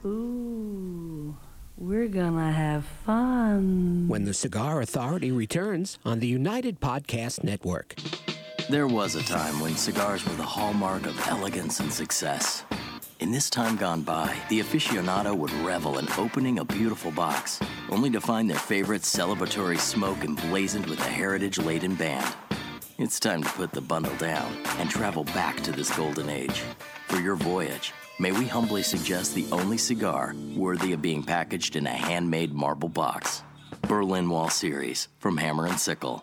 Ooh, we're gonna have fun. When the Cigar Authority returns on the United Podcast Network. There was a time when cigars were the hallmark of elegance and success. In this time gone by, the aficionado would revel in opening a beautiful box, only to find their favorite celebratory smoke emblazoned with a heritage laden band. It's time to put the bundle down and travel back to this golden age. For your voyage, may we humbly suggest the only cigar worthy of being packaged in a handmade marble box Berlin Wall Series from Hammer and Sickle.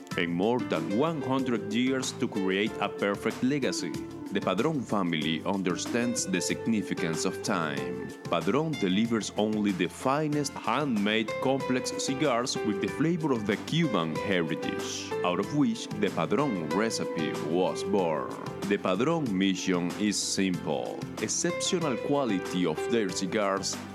and more than 100 years to create a perfect legacy, the Padron family understands the significance of time. Padron delivers only the finest handmade complex cigars with the flavor of the Cuban heritage, out of which the Padron recipe was born. The Padron mission is simple exceptional quality of their cigars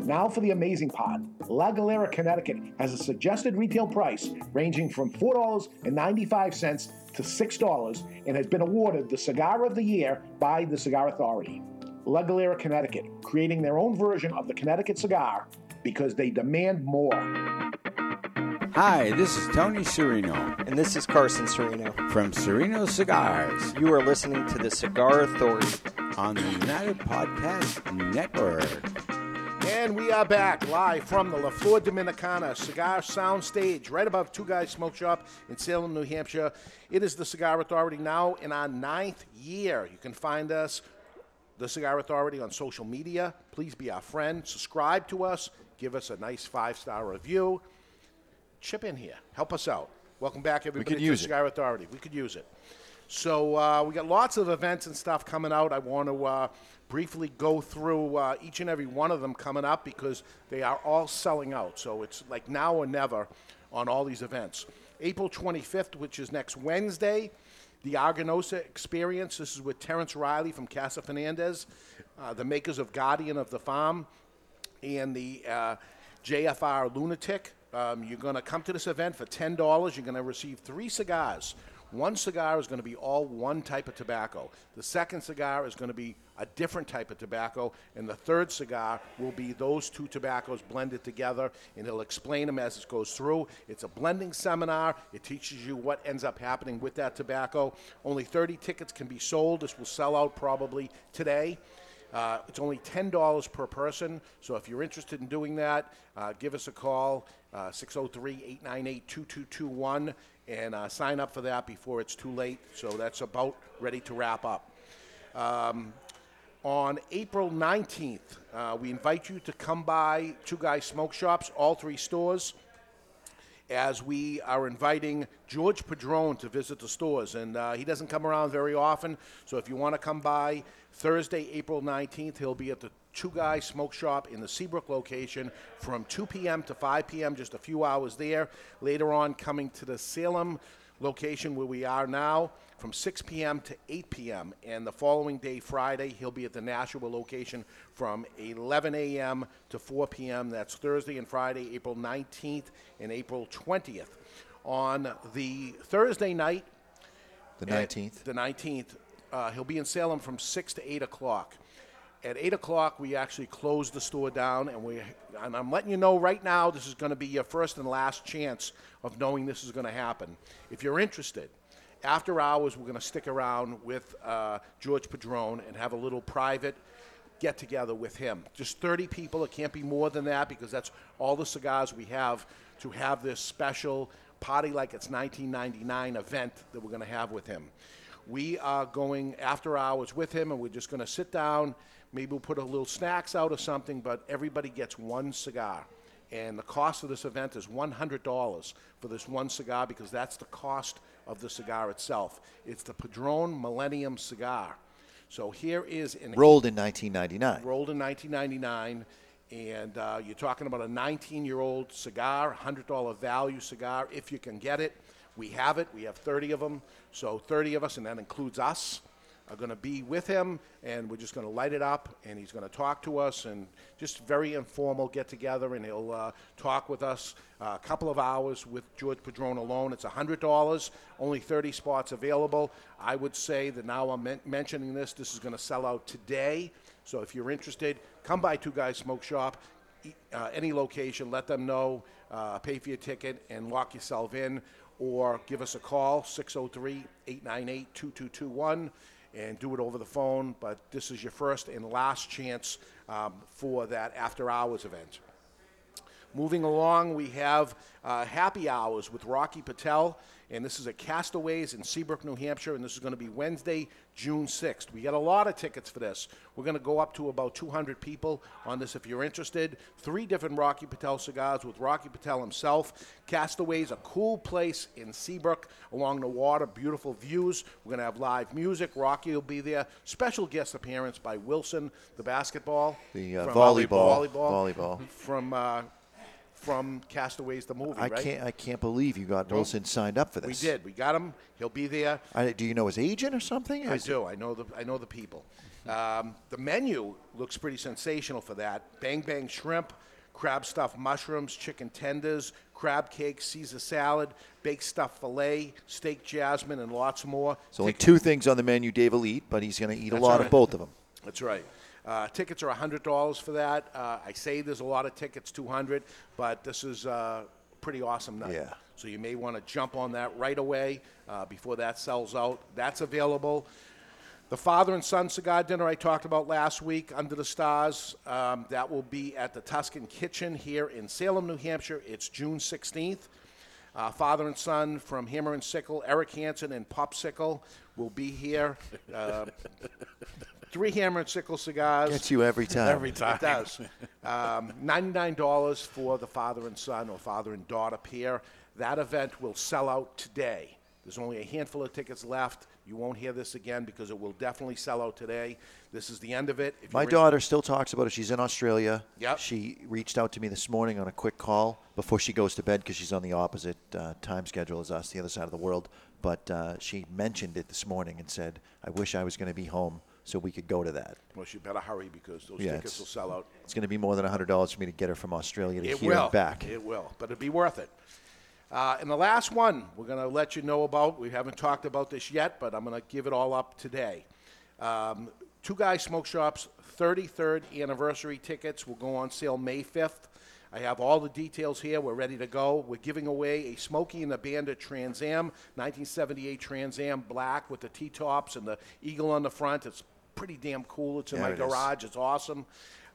Now for the amazing part. La Galera, Connecticut has a suggested retail price ranging from $4.95 to $6 and has been awarded the Cigar of the Year by the Cigar Authority. La Galera, Connecticut, creating their own version of the Connecticut cigar because they demand more. Hi, this is Tony Serino. And this is Carson Serino. From Serino Cigars. You are listening to the Cigar Authority on the United Podcast Network. And we are back live from the La Flor Dominicana Cigar Sound Stage, right above Two Guys Smoke Shop in Salem, New Hampshire. It is the Cigar Authority now in our ninth year. You can find us, the Cigar Authority, on social media. Please be our friend. Subscribe to us. Give us a nice five star review. Chip in here. Help us out. Welcome back, everybody, We could to use the it. Cigar Authority. We could use it. So uh, we got lots of events and stuff coming out. I want to uh, briefly go through uh, each and every one of them coming up because they are all selling out. So it's like now or never on all these events. April 25th, which is next Wednesday, the Aganorsa Experience. This is with Terence Reilly from Casa Fernandez, uh, the makers of Guardian of the Farm, and the uh, JFR Lunatic. Um, you're going to come to this event for $10. You're going to receive three cigars. One cigar is going to be all one type of tobacco. The second cigar is going to be a different type of tobacco. And the third cigar will be those two tobaccos blended together. And he'll explain them as it goes through. It's a blending seminar. It teaches you what ends up happening with that tobacco. Only 30 tickets can be sold. This will sell out probably today. Uh, it's only $10 per person, so if you're interested in doing that, uh, give us a call, uh, 603 898 2221, and uh, sign up for that before it's too late. So that's about ready to wrap up. Um, on April 19th, uh, we invite you to come by Two Guys Smoke Shops, all three stores as we are inviting George Padron to visit the stores. And uh, he doesn't come around very often, so if you want to come by Thursday, April 19th, he'll be at the Two Guys Smoke Shop in the Seabrook location from 2 p.m. to 5 p.m., just a few hours there. Later on, coming to the Salem location where we are now from 6 p.m. to 8 p.m. And the following day, Friday, he'll be at the Nashua location from 11 a.m. to 4 p.m. That's Thursday and Friday, April 19th and April 20th. On the Thursday night, The at 19th. The 19th, uh, he'll be in Salem from 6 to 8 o'clock. At 8 o'clock, we actually close the store down, and, we, and I'm letting you know right now this is going to be your first and last chance of knowing this is going to happen. If you're interested, after hours, we're going to stick around with uh, George Padron and have a little private get together with him. Just 30 people. It can't be more than that because that's all the cigars we have to have this special party like it's 1999 event that we're going to have with him. We are going after hours with him, and we're just going to sit down. Maybe we'll put a little snacks out or something, but everybody gets one cigar. And the cost of this event is $100 for this one cigar because that's the cost of the cigar itself. It's the Padron Millennium Cigar. So here is an Rolled in 1999. rolled in 1999, and uh, you're talking about a 19-year-old cigar, $100 value cigar if you can get it. We have it. We have 30 of them. So 30 of us, and that includes us, are going to be with him, and we're just going to light it up, and he's going to talk to us, and just very informal get together, and he'll uh, talk with us uh, a couple of hours with George Padron alone. It's $100, only 30 spots available. I would say that now I'm men- mentioning this, this is going to sell out today. So if you're interested, come by Two Guys Smoke Shop, uh, any location, let them know, uh, pay for your ticket, and lock yourself in, or give us a call, 603 898 2221, and do it over the phone. But this is your first and last chance um, for that after hours event. Moving along, we have uh, happy hours with Rocky Patel, and this is at Castaways in Seabrook, New Hampshire, and this is going to be Wednesday, June 6th. We got a lot of tickets for this. We're going to go up to about 200 people on this if you're interested. Three different Rocky Patel cigars with Rocky Patel himself. Castaways, a cool place in Seabrook along the water, beautiful views. We're going to have live music. Rocky will be there. Special guest appearance by Wilson, the basketball. The, uh, volleyball. volleyball. Volleyball. From uh, from Castaways the movie, I right? can't. I can't believe you got. Wilson signed up for this. We did. We got him. He'll be there. I, do you know his agent or something? I Is- do. I know the I know the people. Um, the menu looks pretty sensational for that. Bang bang shrimp, crab stuffed mushrooms, chicken tenders, crab cake, Caesar salad, baked stuffed fillet, steak jasmine, and lots more. There's only two things on the menu Dave will eat, but he's going to eat a lot all of both of them. That's right. Uh, tickets are $100 for that. Uh, I say there's a lot of tickets, 200 but this is uh, a pretty awesome night. Yeah. So you may want to jump on that right away uh, before that sells out. That's available. The father and son cigar dinner I talked about last week, Under the Stars, um, that will be at the Tuscan Kitchen here in Salem, New Hampshire. It's June 16th. Uh, father and son from Hammer and Sickle, Eric Hansen and Popsicle will be here. Uh, three Hammer and Sickle cigars. Gets you every time. Every [LAUGHS] time. It does. Um, $99 for the father and son or father and daughter pair. That event will sell out today. There's only a handful of tickets left. You won't hear this again because it will definitely sell out today. This is the end of it. If My daughter still talks about it. She's in Australia. Yep. She reached out to me this morning on a quick call before she goes to bed because she's on the opposite uh, time schedule as us, the other side of the world. But uh, she mentioned it this morning and said, "I wish I was going to be home so we could go to that." Well, you better hurry because those Yeah, tickets it's- will sell out. It's going to be more than hundred dollars for me to get her from Australia to It here will. and back. It will, but it'll be worth it. Uh, and the last one we're going to let you know about, we haven't talked about this yet, but I'm going to give it all up today. Um, Two Guys Smoke Shop's 33rd anniversary tickets will go on sale May 5th. I have all the details here. We're ready to go. We're giving away a Smokey and the Bandit Trans Am, 1978 Trans Am black with the T-tops and the eagle on the front. It's pretty damn cool. It's in Yeah, my it is. garage. It's awesome.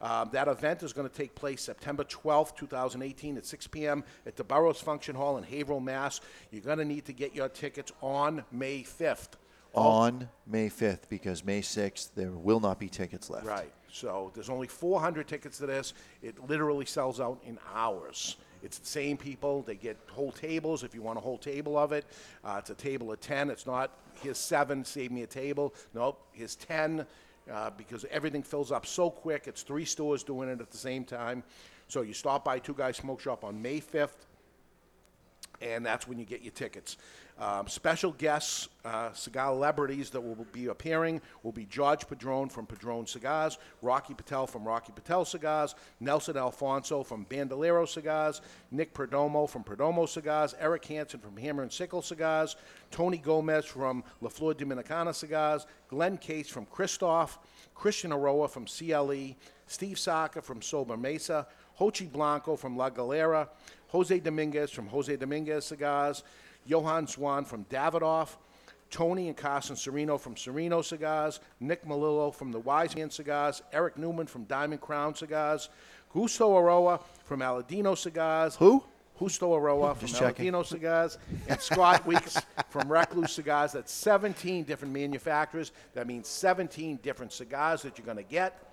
Um, that event is going to take place September 12th, 2018 at 6 p.m. at the Burroughs Function Hall in Haverhill, Mass. You're going to need to get your tickets on May 5th. On May 5th, because May 6th there will not be tickets left. Right. So there's only 400 tickets to this. It literally sells out in hours. It's the same people. They get whole tables if you want a whole table of it. Uh, it's a table of 10. It's not here's seven, save me a table. Nope, here's 10 uh, because everything fills up so quick. It's three stores doing it at the same time. So you stop by Two Guys Smoke Shop on May 5th and that's when you get your tickets. Um, special guests, uh, cigar celebrities that will be appearing will be George Padron from Padron Cigars, Rocky Patel from Rocky Patel Cigars, Nelson Alfonso from Bandolero Cigars, Nick Perdomo from Perdomo Cigars, Eric Hansen from Hammer and Sickle Cigars, Tony Gomez from La Flor Dominicana Cigars, Glenn Case from Christoph, Christian Eiroa from CLE, Steve Saka from Sober Mesa, Jochy Blanco from La Galera, Jose Dominguez from Jose Dominguez Cigars, Johan Swan from Davidoff, Tony and Carson Serino from Serino Cigars, Nick Melillo from the Wise Man Cigars, Eric Newman from Diamond Crown Cigars, Justo Eiroa from Aladino Cigars. Who? Justo Eiroa from. Aladino Cigars, and Scott Weeks [LAUGHS] from Recluse Cigars. That's 17 different manufacturers. That means 17 different cigars that you're going to get.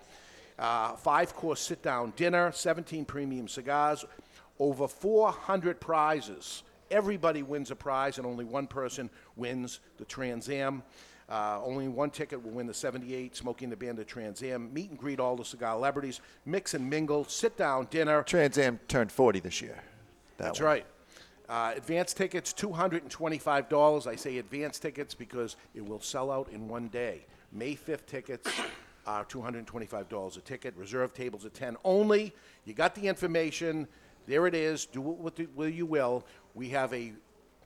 Uh, five course sit down dinner, 17 premium cigars, over 400 prizes. Everybody wins a prize, and only one person wins the Trans Am. Uh, only one ticket will win the 78 Smoking the Bandit Trans Am. Meet and greet all the cigar celebrities, mix and mingle, sit down dinner. Trans Am turned 40 this year. That That's one. right. Uh, advance tickets, $225. I say advance tickets because it will sell out in one day. May 5th tickets are $225 a ticket. Reserve tables at 10 only. You got the information. There it is. Do the, with you will. We have a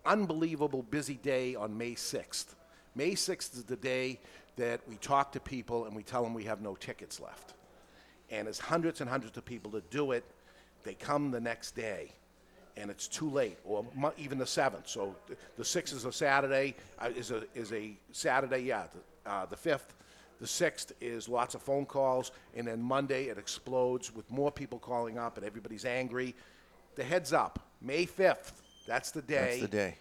unbelievable busy day on May 6th. May 6th is the day that we talk to people and we tell them we have no tickets left. And there's hundreds and hundreds of people that do it. They come the next day and it's too late, or mo- even the seventh. So th- the sixth is a Saturday, uh, is a is a Saturday. Yeah, the, uh, the fifth, the sixth is lots of phone calls, and then Monday it explodes with more people calling up, and everybody's angry. The heads up, May fifth. That's the day. That's the day.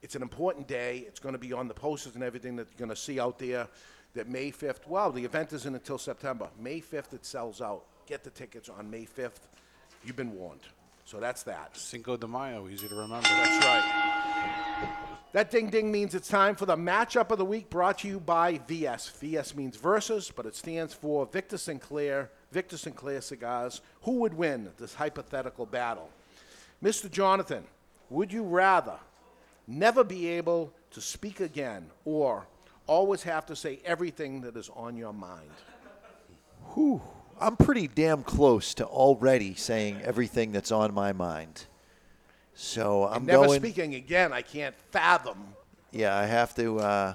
It's an important day. It's going to be on the posters and everything that you're going to see out there. That May 5th, well, the event isn't until September. May 5th, it sells out. Get the tickets on May 5th. You've been warned. So that's that. Cinco de Mayo, easy to remember. That's right. That ding ding means it's time for the matchup of the week brought to you by VS. VS means versus, but it stands for Victor Sinclair, Victor Sinclair Cigars. Who would win this hypothetical battle? Mr. Jonathan, would you rather never be able to speak again or always have to say everything that is on your mind? Whew. I'm pretty damn close to already saying everything that's on my mind. So I'm and never going. speaking again, I can't fathom. Yeah, I have to. Uh,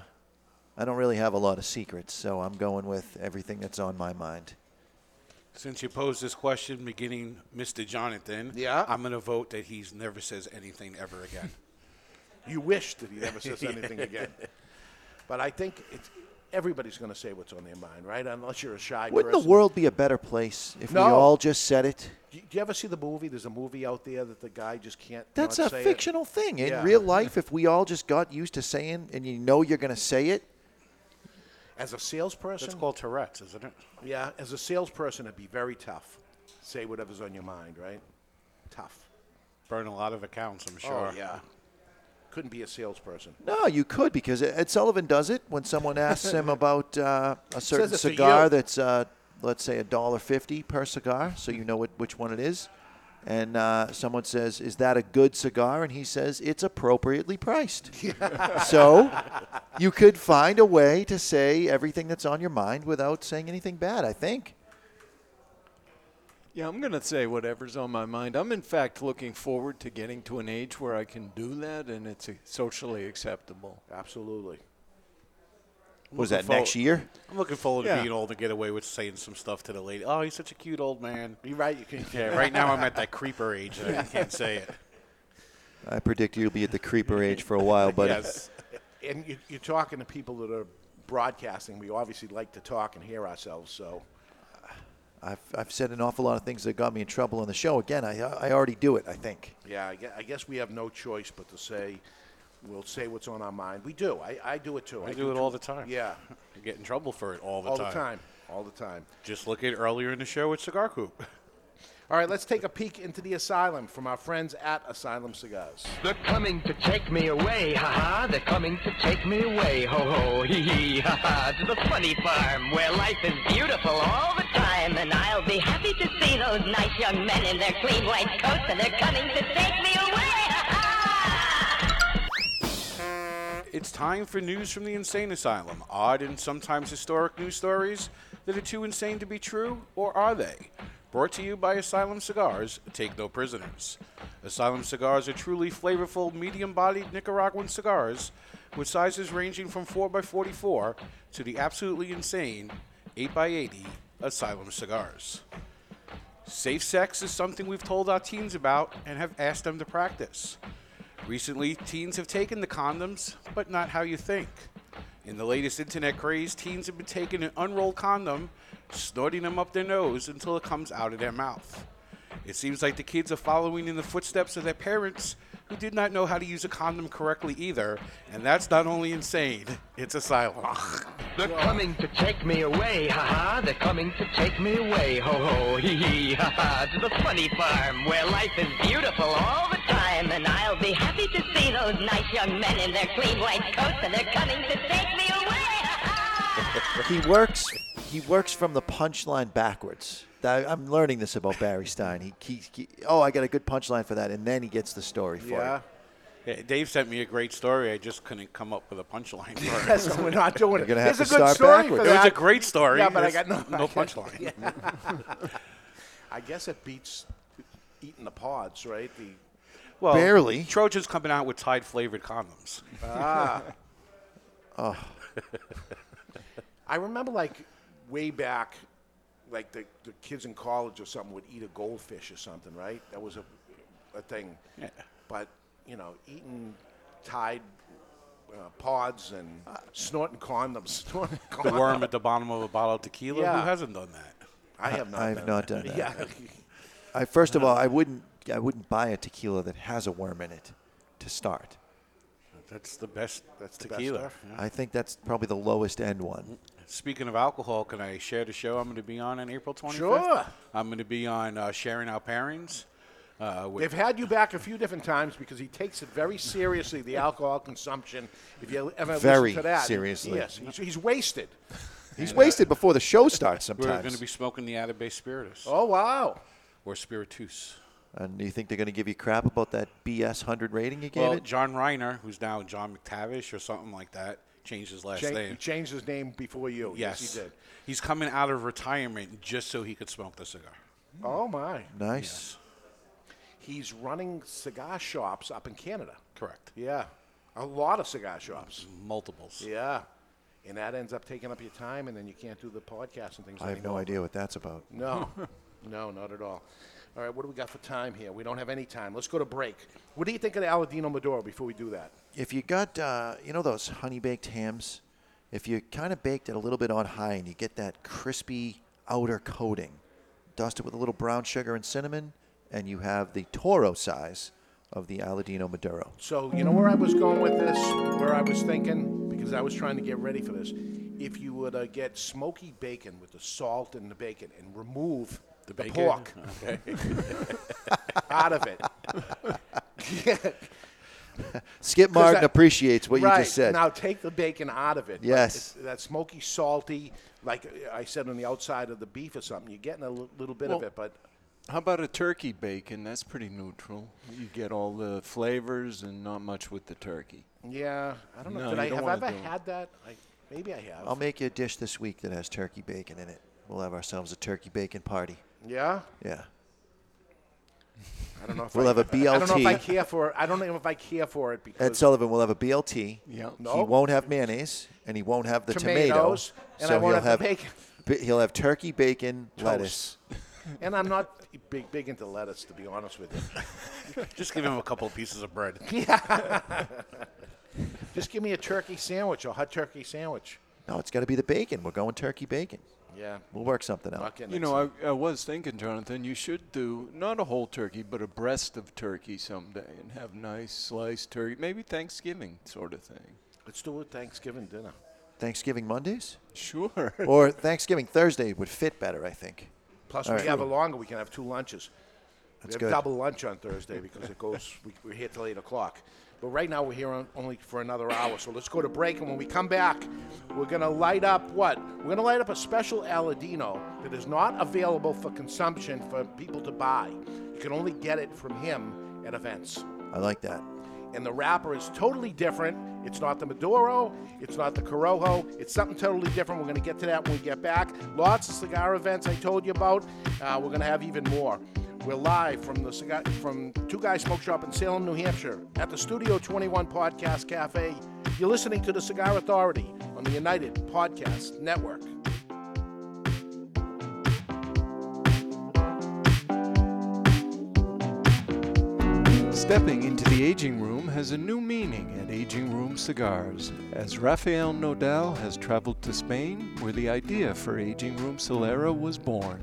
I don't really have a lot of secrets, so I'm going with everything that's on my mind. Since you posed this question, beginning Mr. Jonathan, Yeah? I'm going to vote that he's never says anything ever again. You wish that he never says anything [LAUGHS] again. But I think it's, everybody's going to say what's on their mind, right? Unless you're a shy Wouldn't person. the world be a better place if No. we all just said it? Do you, do you ever see the movie? There's a movie out there that the guy just can't. That's not a say it. fictional thing. In Yeah. real life, if we all just got used to saying, and you know you're going to say it, As a salesperson, That's called Tourette's, isn't it? yeah. As a salesperson, it'd be very tough. Say whatever's on your mind, right? Tough. Burn a lot of accounts, I'm sure. Oh yeah. Couldn't be a salesperson. no, you could because Ed Sullivan does it when someone asks him [LAUGHS] about uh, a certain cigar that's, uh, let's say, a dollar fifty per cigar, so you know what, which one it is. And uh, someone says, "Is that a good cigar?" And he says, "It's appropriately priced." [LAUGHS] so you could find a way to say everything that's on your mind without saying anything bad. I think. Yeah, I'm going to say whatever's on my mind. I'm, in fact, looking forward to getting to an age where I can do that and it's socially acceptable. Absolutely. Was Looking that next year? I'm looking forward Yeah. to being old and get away with saying some stuff to the lady. Oh, he's such a cute old man. You're right. You can. Yeah, right now I'm at that creeper age that I can't say it. [LAUGHS] I predict you'll be at the creeper age for a while, buddy. Yes. And you, you're talking to people that are broadcasting. We obviously like to talk and hear ourselves. So I've, I've said an awful lot of things that got me in trouble on the show. Again, I, I already do it, I think. yeah, I guess we have no choice but to say we'll say what's on our mind. We do. I, I do it too. I do it too. all the time. Yeah, I get in trouble for it all the all time. All the time. All the time. Just look at earlier in the show with Cigar Coop. [LAUGHS] All right, let's take a peek into the asylum from our friends at Asylum Cigars. They're coming to take me away, ha ha. They're coming to take me away, ho ho, hee hee, ha ha. To the funny farm where life is beautiful all the time. And I'll be happy to see those nice young men in their clean white coats. And they're coming to take me away. [LAUGHS] It's time for news from the insane asylum. Odd and sometimes historic news stories that are too insane to be true, or are they? Brought to you by Asylum Cigars, take no prisoners. Asylum Cigars are truly flavorful, medium bodied Nicaraguan cigars with sizes ranging from 4x44 to the absolutely insane 8x80 Asylum Cigars. Safe sex is something we've told our teens about and have asked them to practice. Recently, teens have taken the condoms, but not how you think. In the latest internet craze, teens have been taking an unrolled condom, snorting them up their nose until it comes out of their mouth. It seems like the kids are following in the footsteps of their parents who did not know how to use a condom correctly either, and that's not only insane, it's asylum. They're coming to take me away, ha-ha. They're coming to take me away, ho-ho, hee-hee, ha-ha. To the funny farm where life is beautiful all the time. And I'll be happy to see those nice young men in their clean white coats. And they're coming to take me away, he works. He works from the punchline backwards. I'm learning this about Barry Stein. He, he, he oh, I got a good punchline for that, and then he gets the story for Yeah. it. Yeah, Dave sent me a great story. I just couldn't come up with a punchline for [LAUGHS] it. So we're not doing it. You're have There's to a good start story backwards. for It was a great story. Yeah, but I got no, no [LAUGHS] punchline. Yeah. [LAUGHS] I guess it beats eating the pods, right? The Well, Barely. Trojan's coming out with Tide flavored condoms. ah. Oh, I remember like way back, like the, the kids in college or something would eat a goldfish or something, right? That was a, a thing. Yeah. But, you know, eating Tide uh, pods and snorting condoms. [LAUGHS] Snorting the worm at the bottom of a bottle of tequila. Yeah. Who hasn't done that? I have not. I've done not that. done that. Yeah. I first of all, I wouldn't. I wouldn't buy a tequila that has a worm in it to start. That's the best. That's the best tequila. stuff. yeah. I think that's probably the lowest end one. Speaking of alcohol, can I share the show I'm going to be on on April 25th? Sure. I'm going to be on uh, Sharing Our Pairings. Uh, with They've had you back a few different times because he takes it very seriously, the alcohol consumption. If you ever Very listen to that, seriously. Yes, he's, he's wasted. He's wasted before the show starts sometimes. We're going to be smoking the Atabey Spiritus. Oh wow! Or Spiritus. And do you think they're going to give you crap about that BS 100 rating you gave Well, it? John Reiner, who's now John McTavish or something like that, changed his last Cha- name. He changed his name before you. Yes. he did. He's coming out of retirement just so he could smoke the cigar. Oh my! Nice. He's running cigar shops up in Canada. Correct. Yeah, a lot of cigar shops. Multiples. Yeah, and that ends up taking up your time, and then you can't do the podcast and things. Like that. I have no anymore. idea what that's about. No, [LAUGHS] no, not at all. All right, what do we got for time here? We don't have any time. Let's go to break. What do you think of the Aladino Maduro before we do that? If you got, uh, you know, those honey baked hams, if you kind of baked it a little bit on high and you get that crispy outer coating, dust it with a little brown sugar and cinnamon, and you have the Toro size of the Aladino Maduro. So you know where I was going with this, where I was thinking, because I was trying to get ready for this. If you would uh, get smoky bacon with the salt and the bacon and remove the, bacon? pork Okay. [LAUGHS] out of it. [LAUGHS] Skip Martin that- appreciates what you just said. Now take the bacon out of it. Yes. it's that smoky, salty, like I said on the outside of the beef or something. You're getting a little bit of it, but How about a turkey bacon? That's pretty neutral. You get all the flavors and not much with the turkey. yeah, I don't know. No, Did I don't have I ever had that? I, maybe I have. I'll make you a dish this week that has turkey bacon in it. We'll have ourselves a turkey bacon party. Yeah. Yeah. I don't know if We'll I, have a I don't know if I care for. it. I don't know if I care for it because Ed Sullivan will have a BLT. Yeah. He won't have mayonnaise, and he won't have the Tomatoes, tomato. and so I won't he'll have the bacon. bi- He'll have turkey, bacon, Toast. lettuce. and I'm not big big into lettuce, to be honest with you. [LAUGHS] Just give him a couple of pieces of bread. [LAUGHS] Yeah. Just give me a turkey sandwich, a hot turkey sandwich. No, it's got to be the bacon. We're going turkey bacon. Yeah. We'll work something out. Not You know, I, I was thinking, Jonathan, you should do not a whole turkey, but a breast of turkey someday and have nice sliced turkey. Maybe Thanksgiving sort of thing. Let's do a Thanksgiving dinner. Thanksgiving Mondays? Sure. [LAUGHS] or Thanksgiving Thursday would fit better, I think. Plus, All we right. have a longer. We can have two lunches. That's we have good. double lunch on Thursday because it goes. we, we're here till eight o'clock. But right now we're here on, only for another hour. So let's go to break, and when we come back, we're gonna light up what? We're gonna light up a special Aladino that is not available for consumption for people to buy. You can only get it from him at events. I like that. And the wrapper is totally different. It's not the Maduro. It's not the Corojo. It's something totally different. We're going to get to that when we get back. Lots of cigar events I told you about. Uh, we're going to have even more. We're live from the cigar, from Two Guys Smoke Shop in Salem, New Hampshire, at the Studio 21 Podcast Cafe. You're listening to the Cigar Authority on the United Podcast Network. Stepping into the aging room has a new meaning at Aging Room Cigars, as Rafael Nodal has traveled to Spain, where the idea for Aging Room Solera was born.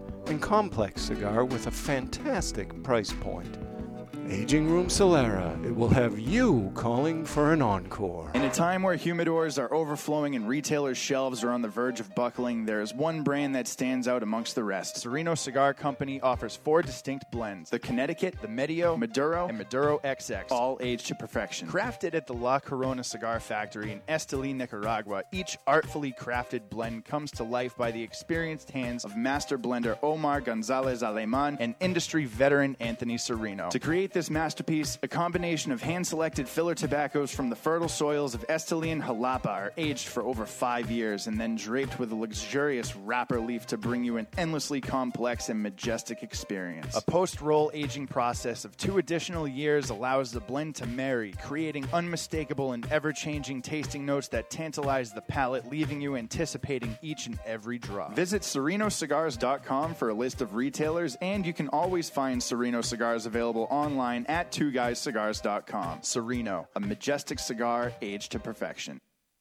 and complex cigar with a fantastic price point. Aging Room Solera, it will have you calling for an encore. In a time where humidors are overflowing and retailers' shelves are on the verge of buckling, there is one brand that stands out amongst the rest. Serino Cigar Company offers four distinct blends the Connecticut, the Medio, Maduro, and Maduro XX, all aged to perfection. Crafted at the La Corona Cigar Factory in Esteli, Nicaragua, each artfully crafted blend comes to life by the experienced hands of master blender Omar Gonzalez Aleman and industry veteran Anthony Serino. To create this masterpiece, a combination of hand selected filler tobaccos from the fertile soils of Esteli and Jalapa are aged for over five years and then draped with a luxurious wrapper leaf to bring you an endlessly complex and majestic experience. A post roll aging process of two additional years allows the blend to marry, creating unmistakable and ever changing tasting notes that tantalize the palate, leaving you anticipating each and every drop. Visit serinocigars.com for a list of retailers, and you can always find Serino cigars available online at twoguyscigars.com. Serino, a majestic cigar aged to perfection.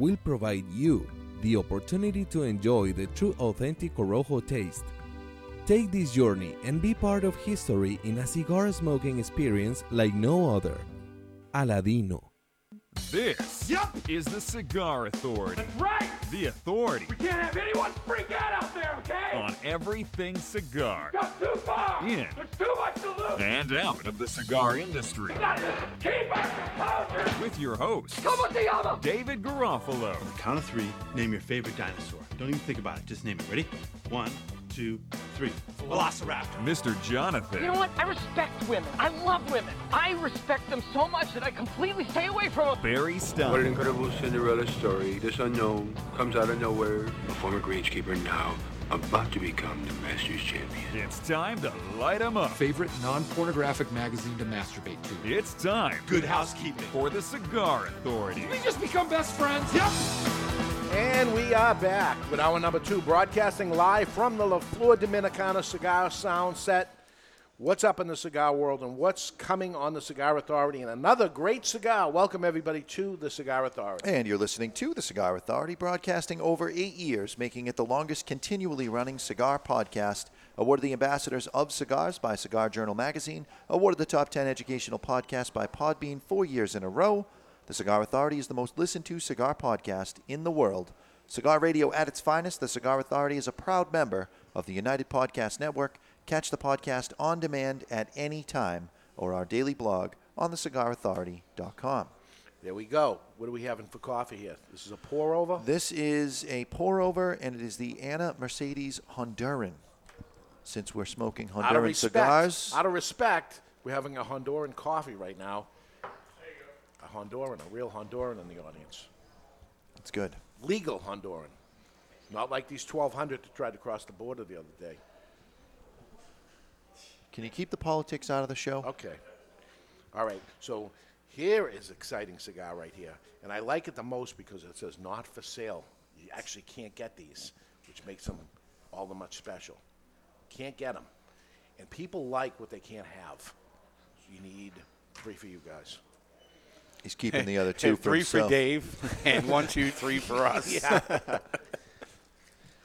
will provide you the opportunity to enjoy the true authentic Corojo taste. Take this journey and be part of history in a cigar smoking experience like no other. Aladino. This yep. is the Cigar Authority. That's Right! The authority We can't have anyone freak out out there, okay? on everything cigar. Got too far! In There's too much to lose! and out of the cigar industry. Keep our composure! With your host, Como te llama? David Garofalo. Count of three, name your favorite dinosaur. Don't even think about it, just name it. Ready? One, two, three. Velociraptor. Mr. Jonathan. You know what? I respect women. I love women. I respect them so much that I completely stay away from them. Barry What an incredible Cinderella story. This unknown comes out of nowhere. A former greenskeeper now about to become the Masters champion. It's time to light 'em up. Favorite non-pornographic magazine to masturbate to. It's time. Good housekeeping. For the Cigar Authority. We just become best friends. Yep. And we are back with our number two, broadcasting live from the La Flor Dominicana Cigar Sound Set. What's up in the cigar world and what's coming on the Cigar Authority? And another great cigar. Welcome, everybody, to the Cigar Authority. And you're listening to the Cigar Authority, broadcasting over eight years, making it the longest continually running cigar podcast. Awarded the Ambassadors of Cigars by Cigar Journal Magazine. Awarded the Top 10 Educational Podcast by Podbean four years in a row. The Cigar Authority is the most listened to cigar podcast in the world. Cigar radio at its finest, the Cigar Authority is a proud member of the United Podcast Network. Catch the podcast on demand at any time or our daily blog on thecigarauthority.com. There we go. What are we having for coffee here? This is a pour over? This is a pour over, and it is the Anna Mercedes Honduran. Since we're smoking Out Honduran respect, cigars, out of respect, we're having a Honduran coffee right now. A Honduran, a real Honduran in the audience. it's good. Legal Honduran. Not like these 1,200 that tried to cross the border the other day. Can you keep the politics out of the show? Okay. All right. So here is exciting cigar right here, and I like it the most because it says "not for sale." You actually can't get these, which makes them all the much special. Can't get them, and people like what they can't have. So you need three for you guys. He's keeping [LAUGHS] the other two for three for himself. Dave [LAUGHS] and one, two, three for us. Yeah. [LAUGHS]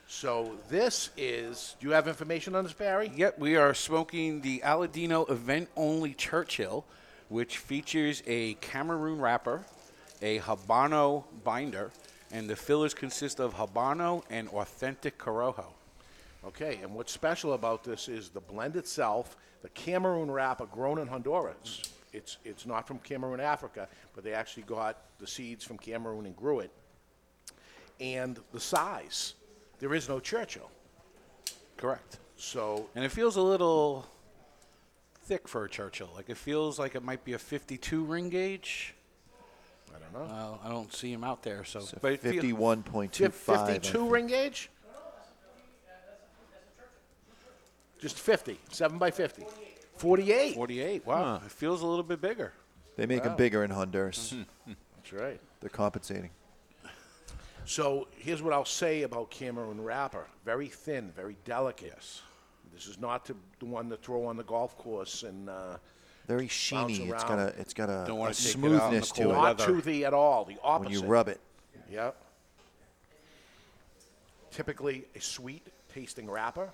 so this is. Do you have information on this, Barry? Yep, we are smoking the Aladino Event Only Churchill, which features a Cameroon wrapper, a Habano binder, and the fillers consist of Habano and authentic Corojo. Okay, and what's special about this is the blend itself, the Cameroon wrapper grown in Honduras. It's, it's not from Cameroon, Africa, but they actually got the seeds from Cameroon and grew it. And the size, there is no Churchill. Correct. So, And it feels a little thick for a Churchill. Like it feels like it might be a 52 ring gauge. I don't know. Uh, I don't see him out there, so. So but it feel- 51.25. 52 ring gauge? Just 50, 7 by 50. 48. 48. Wow, it feels a little bit bigger. They make them Wow. bigger in Honduras. [LAUGHS] That's right. They're compensating. So here's what I'll say about Cameroon wrapper: very thin, very delicate. Yes. This is not to, the one to throw on the golf course and. Uh, Very bounce sheeny. It's around. got a it's got a, Don't a wanna take it out in smoothness to cold it. Not toothy at all. The opposite. When you rub it. Yep. Typically a sweet tasting wrapper.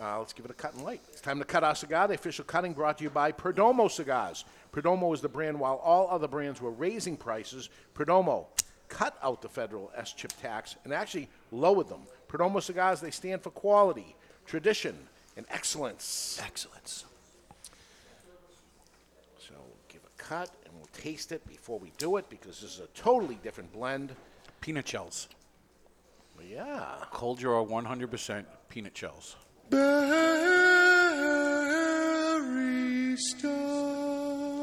Uh, let's give it a cut and light. It's time to cut our cigar. The official cutting brought to you by Perdomo Cigars. Perdomo is the brand while all other brands were raising prices. Perdomo cut out the federal SCHIP tax and actually lowered them. Perdomo Cigars, they stand for quality, tradition, and excellence. Excellence. So we'll give a cut and we'll taste it before we do it because this is a totally different blend. Peanut shells. Yeah. Cold draw 100% peanut shells.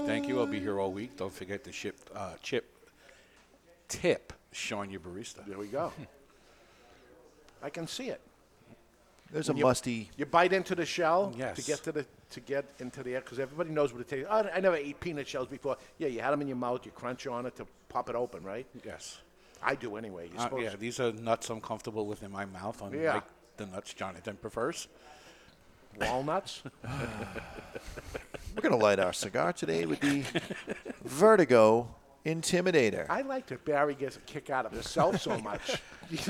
Thank you. I'll be here all week. Don't forget to ship uh, chip tip Sean your barista. There we go. [LAUGHS] I can see it. There's When a you- musty. You bite into the shell to get to the to get into the air because everybody knows what it tastes. Oh, I never ate peanut shells before. Yeah, you had them in your mouth. You crunch on it to pop it open, right? Yes. I do anyway. You're Uh, supposed yeah, to. these are nuts I'm comfortable with in my mouth, unlike Yeah. The nuts Jonathan prefers. Walnuts. We're going to light our cigar today with the Vertigo Intimidator. I like that Barry gets a kick out of himself so much. [LAUGHS]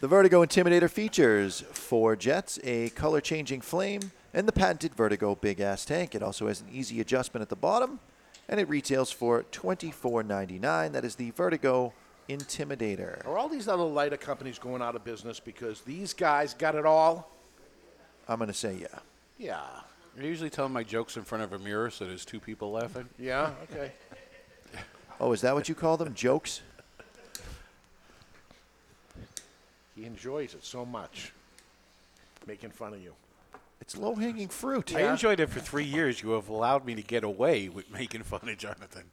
The Vertigo Intimidator features four jets, a color changing flame, and the patented Vertigo big ass tank. It also has an easy adjustment at the bottom, and it retails for $24.99. That is the Vertigo Intimidator. Are all these other lighter companies going out of business because these guys got it all? I'm going to say yeah. Yeah. I usually tell my jokes in front of a mirror so there's two people laughing. Yeah. Okay. [LAUGHS] Oh, is that what you call them? Jokes? He enjoys it so much, making fun of you. It's low hanging fruit. I enjoyed it for three years. You have allowed me to get away with making fun of Jonathan.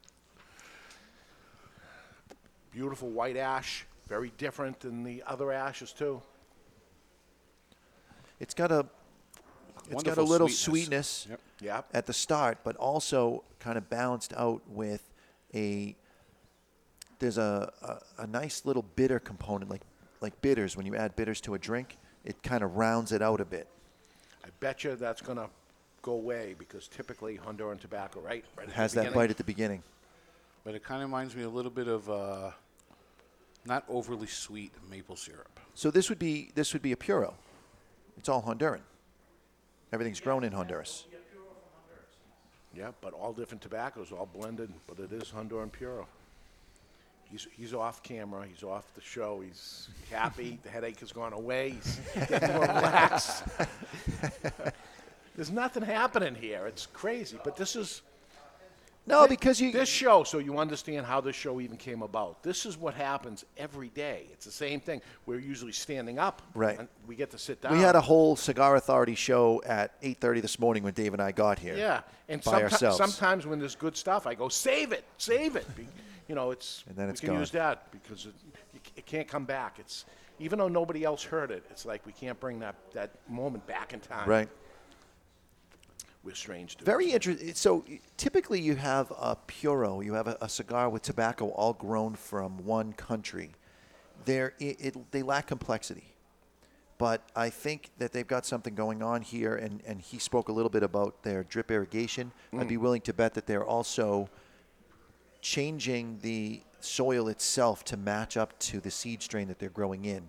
Beautiful white ash, very different than the other ashes too. It's got a it's got a little sweetness. sweetness Yep. Yep. at the start, but also kind of balanced out with a there's a, a, a nice little bitter component, like like bitters. When you add bitters to a drink, it kind of rounds it out a bit. I bet you that's gonna go away because typically Honduran tobacco, right? right It at has that beginning. bite at the beginning. But it kind of reminds me a little bit of uh, not overly sweet maple syrup. So this would be this would be a puro. It's all Honduran. Everything's grown in Honduras. Yeah, but all different tobaccos, all blended, but it is Honduran Puro. He's, he's off camera. He's off the show. He's happy. the headache has gone away. He's getting more relaxed. [LAUGHS] There's nothing happening here. It's crazy. But this is no thi- because you this show. So you understand how this show even came about. This is what happens every day. It's the same thing. We're usually standing up. Right. And we get to sit down. We had a whole Cigar Authority show at 8:30 this morning when Dave and I got here. Yeah, and by someti- ourselves. sometimes when there's good stuff, I go save it, save it. Be- you know, it's And then we it's can gone. use that because it, it, it can't come back. It's even though nobody else heard it, it's like we can't bring that that moment back in time. Right. We're strange. Dudes. Very interesting. So typically, you have a puro, you have a, a cigar with tobacco all grown from one country. There, it, it, they lack complexity. But I think that they've got something going on here, and, and he spoke a little bit about their drip irrigation. I'd Mm. be willing to bet that they're also changing the soil itself to match up to the seed strain that they're growing in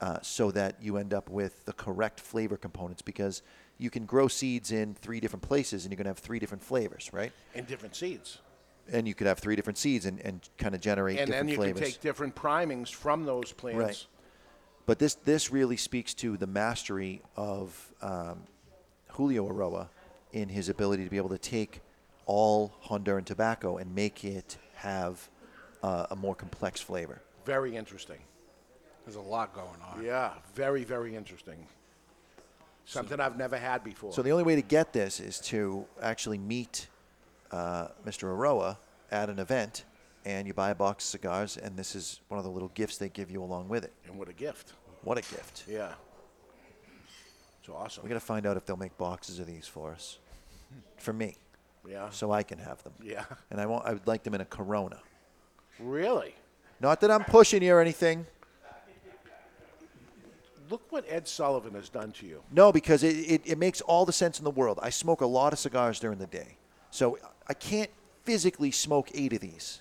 uh, so that you end up with the correct flavor components because you can grow seeds in three different places and you're going to have three different flavors, right? and different seeds. And you could have three different seeds and, and kind of generate and then different you flavors. can take different primings from those plants. Right. But this this really speaks to the mastery of um, Julio Eiroa in his ability to be able to take all Honduran tobacco and make it have uh, a more complex flavor. Very interesting. There's a lot going on. Yeah, very very interesting. Something I've never had before. So the only way to get this is to actually meet uh, Mr. Eiroa at an event, and you buy a box of cigars, and this is one of the little gifts they give you along with it. and what a gift. What a gift! Yeah. It's awesome. We got to find out if they'll make boxes of these for us, for me. Yeah. So I can have them. Yeah. And I want. I would like them in a Corona. Really? Not that I'm pushing you or anything. Look what Ed Sullivan has done to you. No, because it, it, it makes all the sense in the world. I smoke a lot of cigars during the day. So I can't physically smoke eight of these,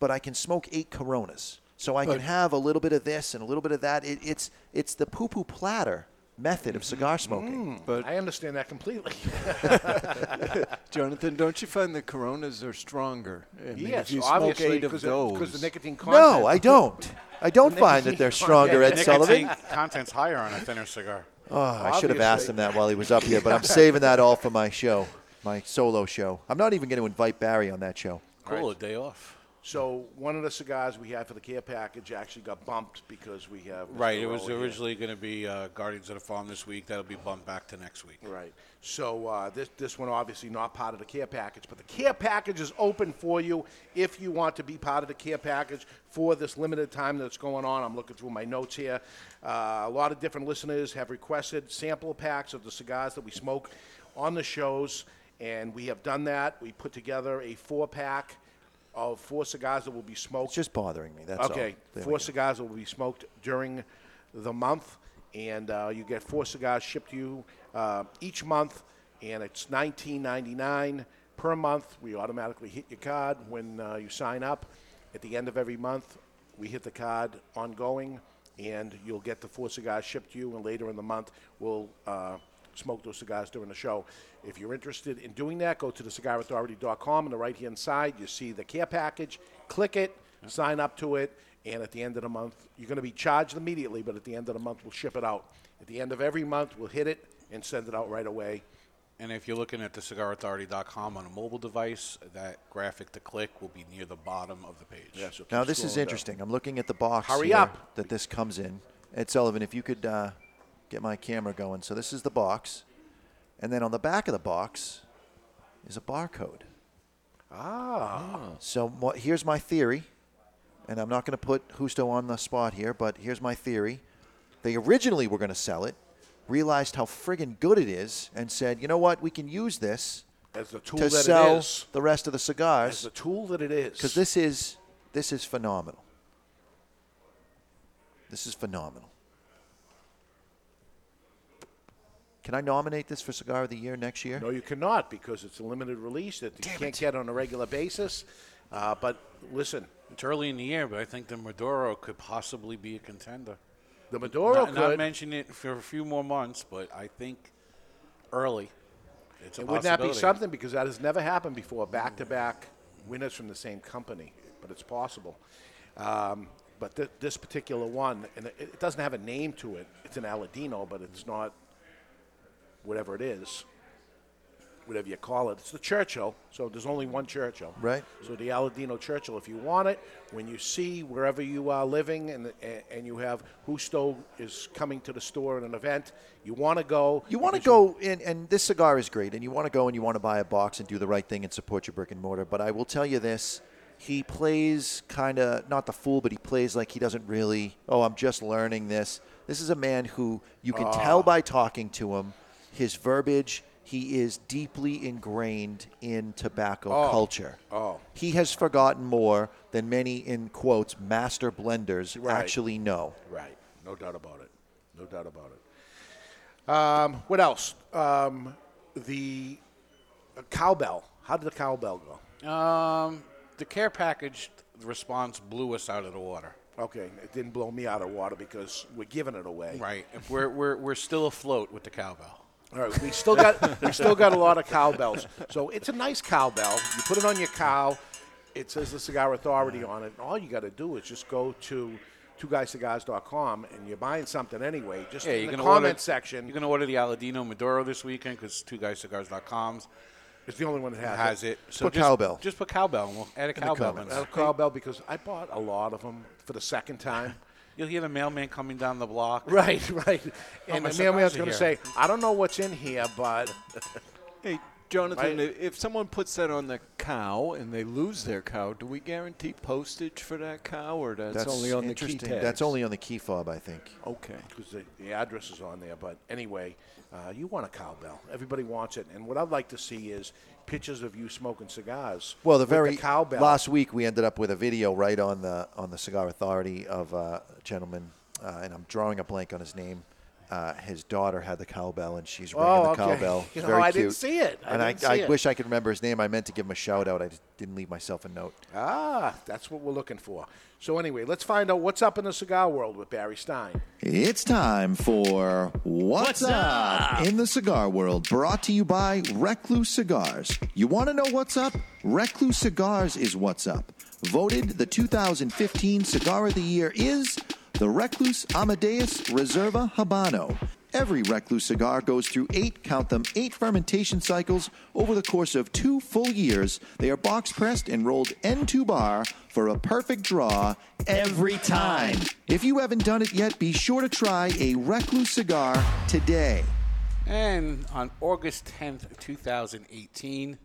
but I can smoke eight Coronas. So I But- can have a little bit of this and a little bit of that. It, it's, it's the poo poo platter method of cigar smoking. Mm, but I understand that completely. [LAUGHS] Jonathan, don't you find the Coronas are stronger? I mean, yes, if you smoke obviously, eight of because those, because the nicotine content. No, I don't. I don't find that they're stronger, Ed content- Sullivan. Nicotine content's higher on a thinner cigar. Oh, I should have asked him that while he was up here, but I'm [LAUGHS] saving that all for my show, my solo show. I'm not even going to invite Barry on that show. Cool, a day off. So one of the cigars we had for the care package actually got bumped because we have Mr. Right, it was here. originally going to be uh, Guardians of the Farm this week. That'll be bumped back to next week. Right. So uh, this this one obviously not part of the care package, but the care package is open for you if you want to be part of the care package for this limited time that's going on. I'm looking through my notes here. Uh, a lot of different listeners have requested sample packs of the cigars that we smoke on the shows, and we have done that. We put together a four pack of four cigars that will be smoked. It's just bothering me. That's okay. We Four cigars that will be smoked during the month, and uh, you get four cigars shipped to you uh, each month, and it's nineteen ninety nine per month. We automatically hit your card when uh, you sign up. At the end of every month, we hit the card ongoing, and you'll get the four cigars shipped to you. And later in the month, we'll uh, smoke those cigars during the show. If you're interested in doing that, go to the cigarauthority.com. On the right hand side, you see the care package. Click it, sign up to it, and at the end of the month, you're going to be charged immediately, but at the end of the month, we'll ship it out. At the end of every month, we'll hit it and send it out right away. And if you're looking at the cigarauthority.com on a mobile device, that graphic to click will be near the bottom of the page. Yeah, so Now this is scrolling down. interesting. I'm looking at the box. Hurry here up. That this comes in. Ed Sullivan, if you could uh, get my camera going. So this is the box, and then on the back of the box is a barcode. Ah. So what, here's my theory, and I'm not going to put Justo on the spot here, but here's my theory. They originally were going to sell it, realized how friggin' good it is, and said, you know what, we can use this As the tool to that sell it is. the rest of the cigars. As the tool that it is. Because this is this is phenomenal. This is phenomenal. Can I nominate this for Cigar of the Year next year? No, you cannot because it's a limited release that you can't get on a regular basis. Uh, but listen, It's early in the year, but I think the Maduro could possibly be a contender. The Maduro not, Not could. mention it for a few more months, but I think early. It's a it would that be something because that has never happened before. Back to back winners from the same company, but it's possible. Um, but th- this particular one, and it, it doesn't have a name to it. It's an Aladino, but it's not whatever it is, whatever you call it. It's the Churchill, so there's only one Churchill. Right. So the Aladino Churchill, if you want it, when you see wherever you are living and and you have Justo is coming to the store at an event, you want to go. You want to go in, and this cigar is great, and you want to go and you want to buy a box and do the right thing and support your brick and mortar. But I will tell you this: he plays kind of not the fool, but he plays like he doesn't really. Oh, I'm just learning this. This is a man who you can tell ah. by talking to him, his verbiage. He is deeply ingrained in tobacco Oh. culture. Oh. He has forgotten more than many, in quotes, master blenders Right. actually know. Right. No doubt about it. No doubt about it. Um, what else? Um, the uh, cowbell. How did the cowbell go? Um, the care package response blew us out of the water. Okay, it didn't blow me out of water because we're giving it away. Right. We're, we're, we're still afloat with the cowbell. All right, we still got we still got a lot of cowbells. So it's a nice cowbell. You put it on your cow. It says the Cigar Authority on it. All you got to do is just go to twoguyscigars.com and you're buying something anyway. Just Yeah, in you're the gonna comment order, section. You're going to order the Aladino Maduro this weekend because twoguyscigars.com It's the only one that has, has it. So Put just, cowbell. Just put cowbell and we'll add a the cowbell. comments. in I there. a cowbell because I bought a lot of them for the second time. You'll hear the mailman coming down the block. [LAUGHS] Right, right. And my the mailman's cigars going to say, I don't know what's in here, but. [LAUGHS] Hey, Jonathan, Right? if if someone puts that on the cow and they lose their cow, do we guarantee postage for that cow, or that's, only on the key interesting. tags? That's only on the key fob, I think. Okay. Because the, the address is on there. But anyway, uh, you want a cowbell. Everybody wants it. And what I'd like to see is pictures of you smoking cigars. Well, the very cowbell. last week we ended up with a video right on the on the Cigar Authority of uh, a gentleman, uh, and I'm drawing a blank on his name. Uh, his daughter had the cowbell, and she's ringing Oh, the okay. cowbell. It's [LAUGHS] know, very I cute. didn't see it. I and I, I it. wish I could remember his name. I meant to give him a shout out. I just didn't leave myself a note. Ah, that's what we're looking for. So anyway, let's find out what's up in the cigar world with Barry Stein. It's time for What's, What's Up? in the Cigar World, brought to you by Recluse Cigars. You want to know what's up? Recluse Cigars is what's up. Voted the 2015 Cigar of the Year is the Recluse Amadeus Reserva Habano. Every Recluse cigar goes through eight, count them, eight fermentation cycles over the course of two full years. They are box pressed and rolled entubado for a perfect draw every time. If you haven't done it yet, be sure to try a Recluse cigar today. And on August 10th, 2018,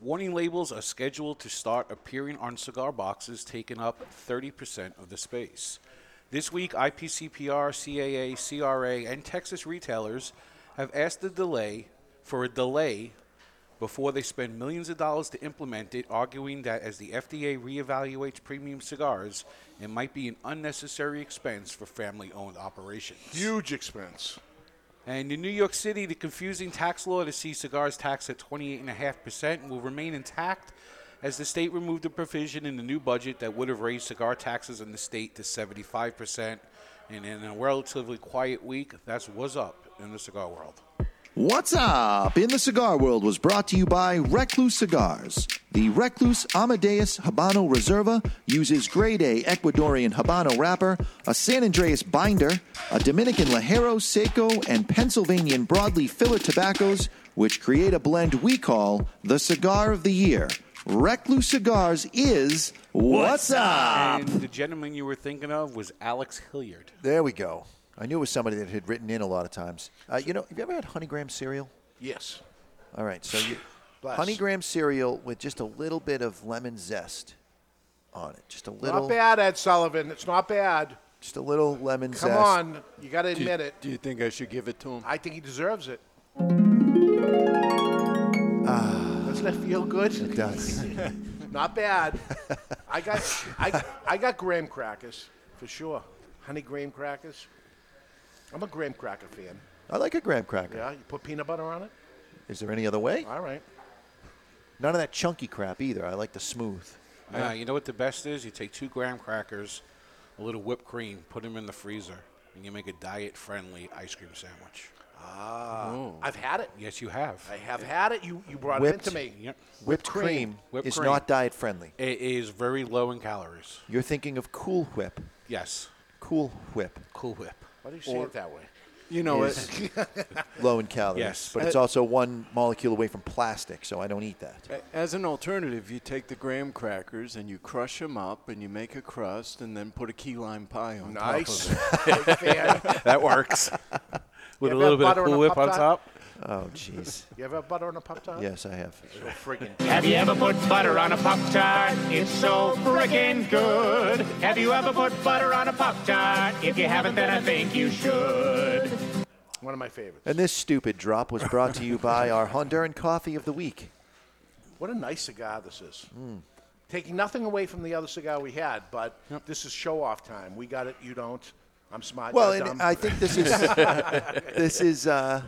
warning labels are scheduled to start appearing on cigar boxes, taking up 30% of the space. This week, IPCPR, CAA, CRA, and Texas retailers have asked the delay for a delay before they spend millions of dollars to implement it, arguing that as the FDA reevaluates premium cigars, it might be an unnecessary expense for family owned operations. Huge expense. And in New York City, the confusing tax law to see cigars taxed at 28.5% will remain intact as the state removed a provision in the new budget that would have raised cigar taxes in the state to 75%. And in a relatively quiet week, that's what's up in the cigar world. What's up in the cigar world was brought to you by Recluse Cigars. The Recluse Amadeus Habano Reserva uses grade A Ecuadorian Habano wrapper, a San Andres binder, a Dominican Ligero Seco, and Pennsylvanian broadleaf filler tobaccos, which create a blend we call the Cigar of the Year. Recluse Cigars is What's Up? And the gentleman you were thinking of was Alex Hilliard. There we go. I knew it was somebody that had written in a lot of times. Uh, you know, have you ever had honeygram cereal? Yes. All right, so you [SIGHS] honeygram cereal with just a little bit of lemon zest on it, just a little, Not bad, Ed Sullivan. It's not bad. just a little lemon zest. Come zest. on. You got to Do you- admit it. Do you think I should give it to him? I think he deserves it. Doesn't it feel good? Ah. It does. [LAUGHS] Not bad. I got I, I got graham crackers for sure. Honey graham crackers. I'm a graham cracker fan. I like a graham cracker. Yeah, you put peanut butter on it. Is there any other way? All right. None of that chunky crap either. I like the smooth. Uh, you know what the best is? You take two graham crackers, a little whipped cream, put them in the freezer, and you make a diet-friendly ice cream sandwich. Ah, I've had it. Yes, you have. I have had it. You you brought Whipped- it into me. Yep. Whipped cream, Whipped is cream. not diet friendly. It is very low in calories. You're thinking of Cool Whip. Yes. Cool Whip. Cool Whip. Why do you say Or- it that way? You know, is it, [LAUGHS] low in calories. Yes. But it's Uh, also one molecule away from plastic, so I don't eat that. as an alternative, you take the graham crackers and you crush them up and you make a crust and then put a key lime pie on Nice. top of it. [LAUGHS] fan. [LAUGHS] That works. With You a little bit of Cool Whip on Pop-Tart? top. Oh, jeez. You ever have butter on a pop tart? Yes, I have. So freaking. Have you ever put butter on a Pop Tart? It's so frickin' good. Have you ever put butter on a Pop Tart? If you haven't, then I think you should. One of my favorites. And this stupid drop was brought to you by our Honduran coffee of the week. What a nice cigar this is. Mm. Taking nothing away from the other cigar we had, but this is show off time. We got it. You don't. I'm smart. Well, you're and dumb. I think this is [LAUGHS] this is uh,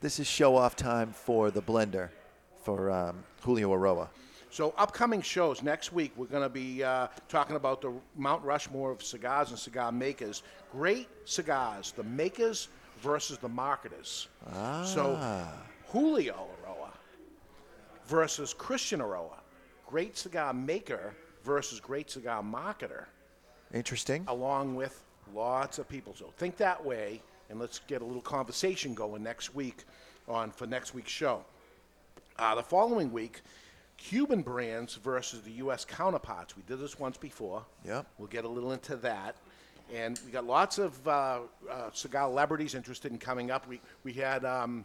this is show off time for the blender for um, Julio Eiroa. So, upcoming shows next week, we're going to be uh, talking about the Mount Rushmore of cigars and cigar makers. Great cigars, the makers versus the marketers. Ah. So. Julio Eiroa versus Christian Eiroa. Great cigar maker versus great cigar marketer, Interesting. along with lots of people. So, think that way, and let's get a little conversation going next week on for next week's show. Uh, the following week, Cuban brands versus the U.S. counterparts. We did this once before. Yep. We'll get a little into that. And we got lots of uh, uh, cigar celebrities interested in coming up. We, we had um,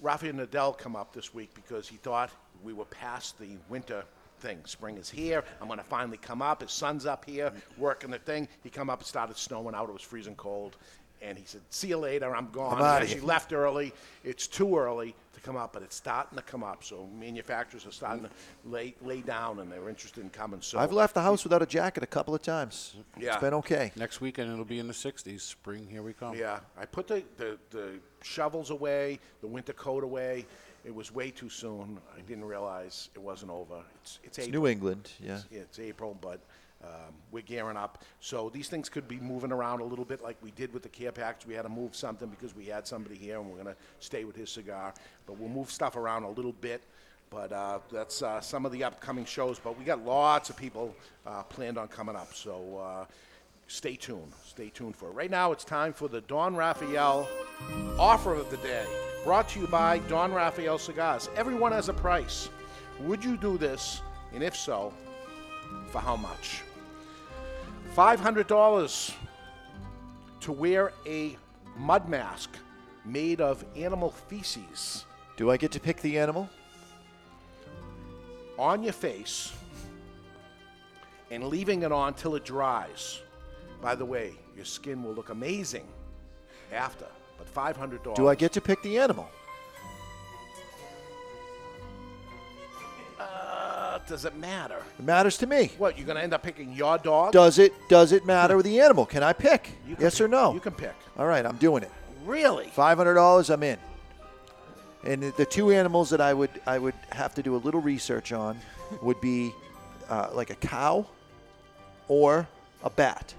Rafael Nodal come up this week because he thought we were past the winter thing. Spring is here. I'm going to finally come up. His son's up here working the thing. He come up. It started snowing out. It was freezing cold. And he said, "See you later. I'm gone." I'm He outta actually here. left early. It's too early to come up, but it's starting to come up. So manufacturers are starting to lay lay down, and they're interested in coming. So I've left the house without a jacket a couple of times. Yeah. It's been okay. Next weekend it'll be in the 60s. Spring, here we come. Yeah, I put the, the, the shovels away, the winter coat away. It was way too soon. I didn't realize it wasn't over. It's, it's, It's April. New England, yeah. It's, yeah, it's April, but um, we're gearing up. So these things could be moving around a little bit like we did with the care package. We had to move something because we had somebody here and we're going to stay with his cigar. But we'll move stuff around a little bit. But uh, that's uh, some of the upcoming shows. But we got lots of people uh, planned on coming up. So uh, stay tuned. Stay tuned for it. Right now, it's time for the Don Raphael offer of the day. Brought to you by Don Raphael Cigars. Everyone has a price. Would you do this? And if so, for how much? $500 to wear a mud mask made of animal feces Do I get to pick the animal? on your face and leaving it on till it dries. By the way, your skin will look amazing after, but $500. Do I get to pick the animal? Does it matter? It matters to me. What, you're going to end up picking your dog? Does it does it matter with the animal? Can I pick? You can Yes or no? You can pick. All right, I'm doing it. Really? Five hundred dollars, I'm in. And the- the two animals that I would I would have to do a little research on would be uh, like a cow or a bat.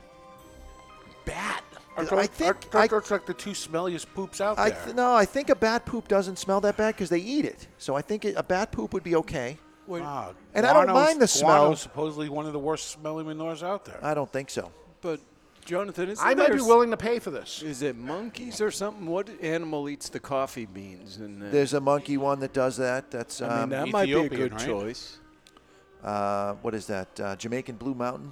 Bat. I think that looks like the two smelliest poops out there. I th- no, I think a bat poop doesn't smell that bad because they eat it. So I think it, a bat poop would be okay. Ah, and I don't mind the smell. guano's supposedly one of the worst smelling manures out there. I don't think so. But Jonathan, is I might be willing to pay for this. Is it monkeys or something? What animal eats the coffee beans? And uh, There's a monkey one that does that. That's I mean, um, that might be a good right? choice. Uh, what is that? Uh, Jamaican Blue Mountain,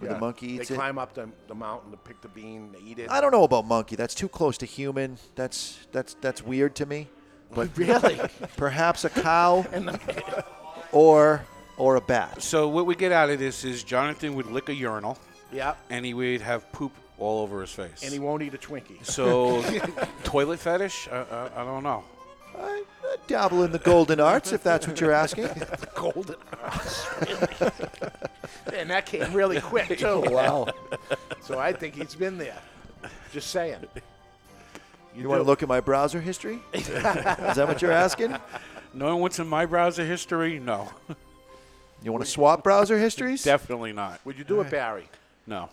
where the monkey eats They it. climb up the, the mountain to pick the bean, they eat it. I don't know about monkey. That's too close to human. That's that's that's weird to me. [LAUGHS] But Really? perhaps a cow [LAUGHS] the- or or a bat. So what we get out of this is Jonathan would lick a urinal. Yeah. And he would have poop all over his face. and he won't eat a Twinkie. So, [LAUGHS] toilet fetish? Uh, uh, I don't know. I, I dabble in the golden arts, if that's what you're asking. [LAUGHS] the golden arts. Really? and that came really quick, too. [LAUGHS] Wow. So I think he's been there. Just saying. You, want to look at my browser history? Is that what you're asking? Knowing what's in my browser history? No. [LAUGHS] You want to swap browser histories? Definitely not. Would you do it, Barry? No.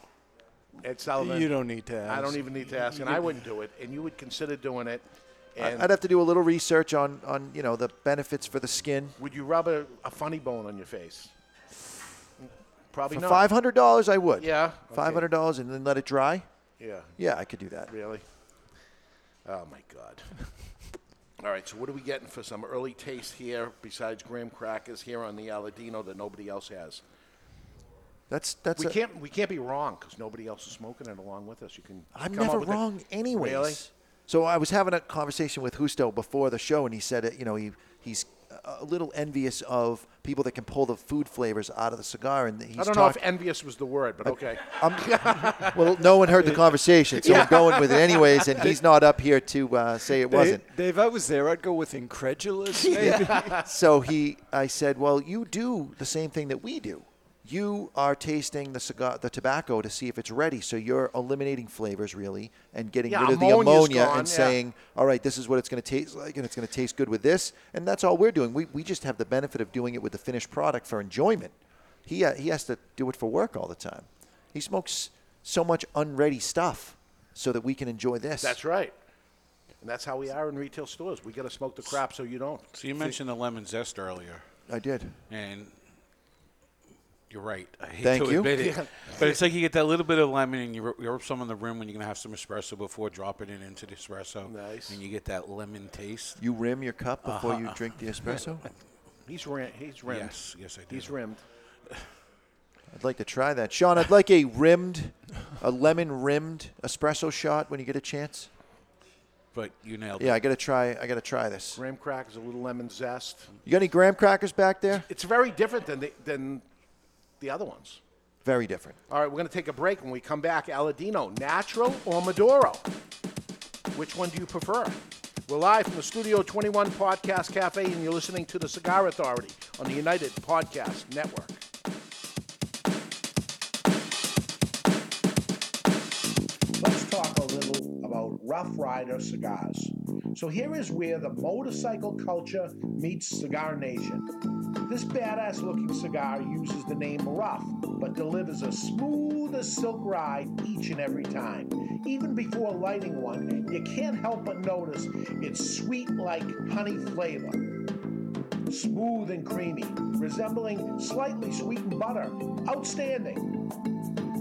Ed Sullivan. You don't need to ask. I ask. don't even need to ask, and I wouldn't do it. And you would consider doing it. And I'd have to do a little research on, on you know the benefits for the skin. would you rub a, a funny bone on your face? Probably For not. five hundred dollars, I would. Yeah, okay. Five hundred dollars, and then let it dry. Yeah. Yeah, I could do that. Really? Oh my God. [LAUGHS] All right, so what are we getting for some early taste here besides graham crackers here on the Aladino that nobody else has? That's that's. we a- can't we can't be wrong because nobody else is smoking it along with us. You can. I'm come up never wrong, anyways. Really? So I was having a conversation with Justo before the show, and he said, it, you know, he he's a little envious of people that can pull the food flavors out of the cigar, and he's I don't know if envious was the word, but okay. I'm- [LAUGHS] well, no one heard the conversation, so I'm [LAUGHS] going with it anyways, and he's not up here to uh, say it Dave- wasn't. Dave, I was there. I'd go with incredulous. [LAUGHS] Maybe. so he, I said, well, you do the same thing that we do. You are tasting the cigar, the tobacco to see if it's ready. So you're eliminating flavors really and getting Yeah, rid of the ammonia gone, and yeah. saying, all right, this is what it's going to taste like, and it's going to taste good with this. And that's all we're doing. We, we just have the benefit of doing it with the finished product for enjoyment. He uh, he has to do it for work all the time. He smokes so much unready stuff so that we can enjoy this. That's right. And that's how we are in retail stores. We got to smoke the crap so you don't. So you mentioned the lemon zest earlier. I did. And you're right. I hate Thank to you. admit it. Yeah. But it's like you get that little bit of lemon and you rub- you rub some on the rim when you're going to have some espresso before dropping it into the espresso. Nice. And you get that lemon taste. You rim your cup before you Uh-huh. drink the espresso? He's rim, he's rimmed. Yes, yes, I do. He's rimmed. I'd like to try that. Sean, I'd like a rimmed, a lemon rimmed espresso shot when you get a chance. But you nailed it. Yeah. I gotta try. I gotta try this. Graham crackers, a little lemon zest. You got any graham crackers back there? It's very different than the, than the other ones. Very different. All right, we're going to take a break. When we come back, Aladino, natural or Maduro? Which one do you prefer? We're live from the Studio 21 Podcast Cafe, and you're listening to the Cigar Authority on the United Podcast Network. Let's talk a little about Rough Rider cigars. So here is where the motorcycle culture meets Cigar Nation. This badass looking cigar uses the name Rough, but delivers a smooth as silk ride each and every time. Even before lighting one, you can't help but notice its sweet like honey flavor. Smooth and creamy, resembling slightly sweetened butter. Outstanding.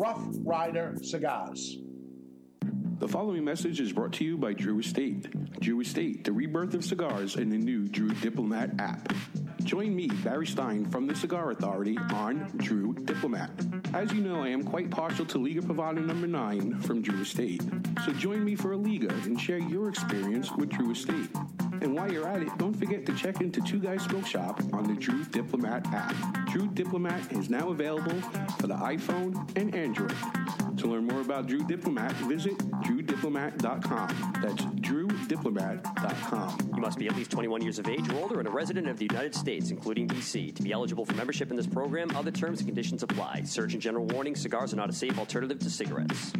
Rough Rider Cigars. The following message is brought to you by Drew Estate. Drew Estate, the rebirth of cigars in the new Drew Diplomat app. Join me, Barry Stein, from the Cigar Authority on Drew Diplomat. As you know, I am quite partial to Liga Privada number 9 from Drew Estate. So join me for a Liga and share your experience with Drew Estate. And while you're at it, don't forget to check into Two Guys Smoke Shop on the Drew Diplomat app. Drew Diplomat is now available for the iPhone and Android. To learn more about Drew Diplomat, visit drewdiplomat.com. That's drewdiplomat.com. You must be at least 21 years of age or older and a resident of the United States, including D.C. To be eligible for membership in this program, other terms and conditions apply. Surgeon General warning cigars are not a safe alternative to cigarettes.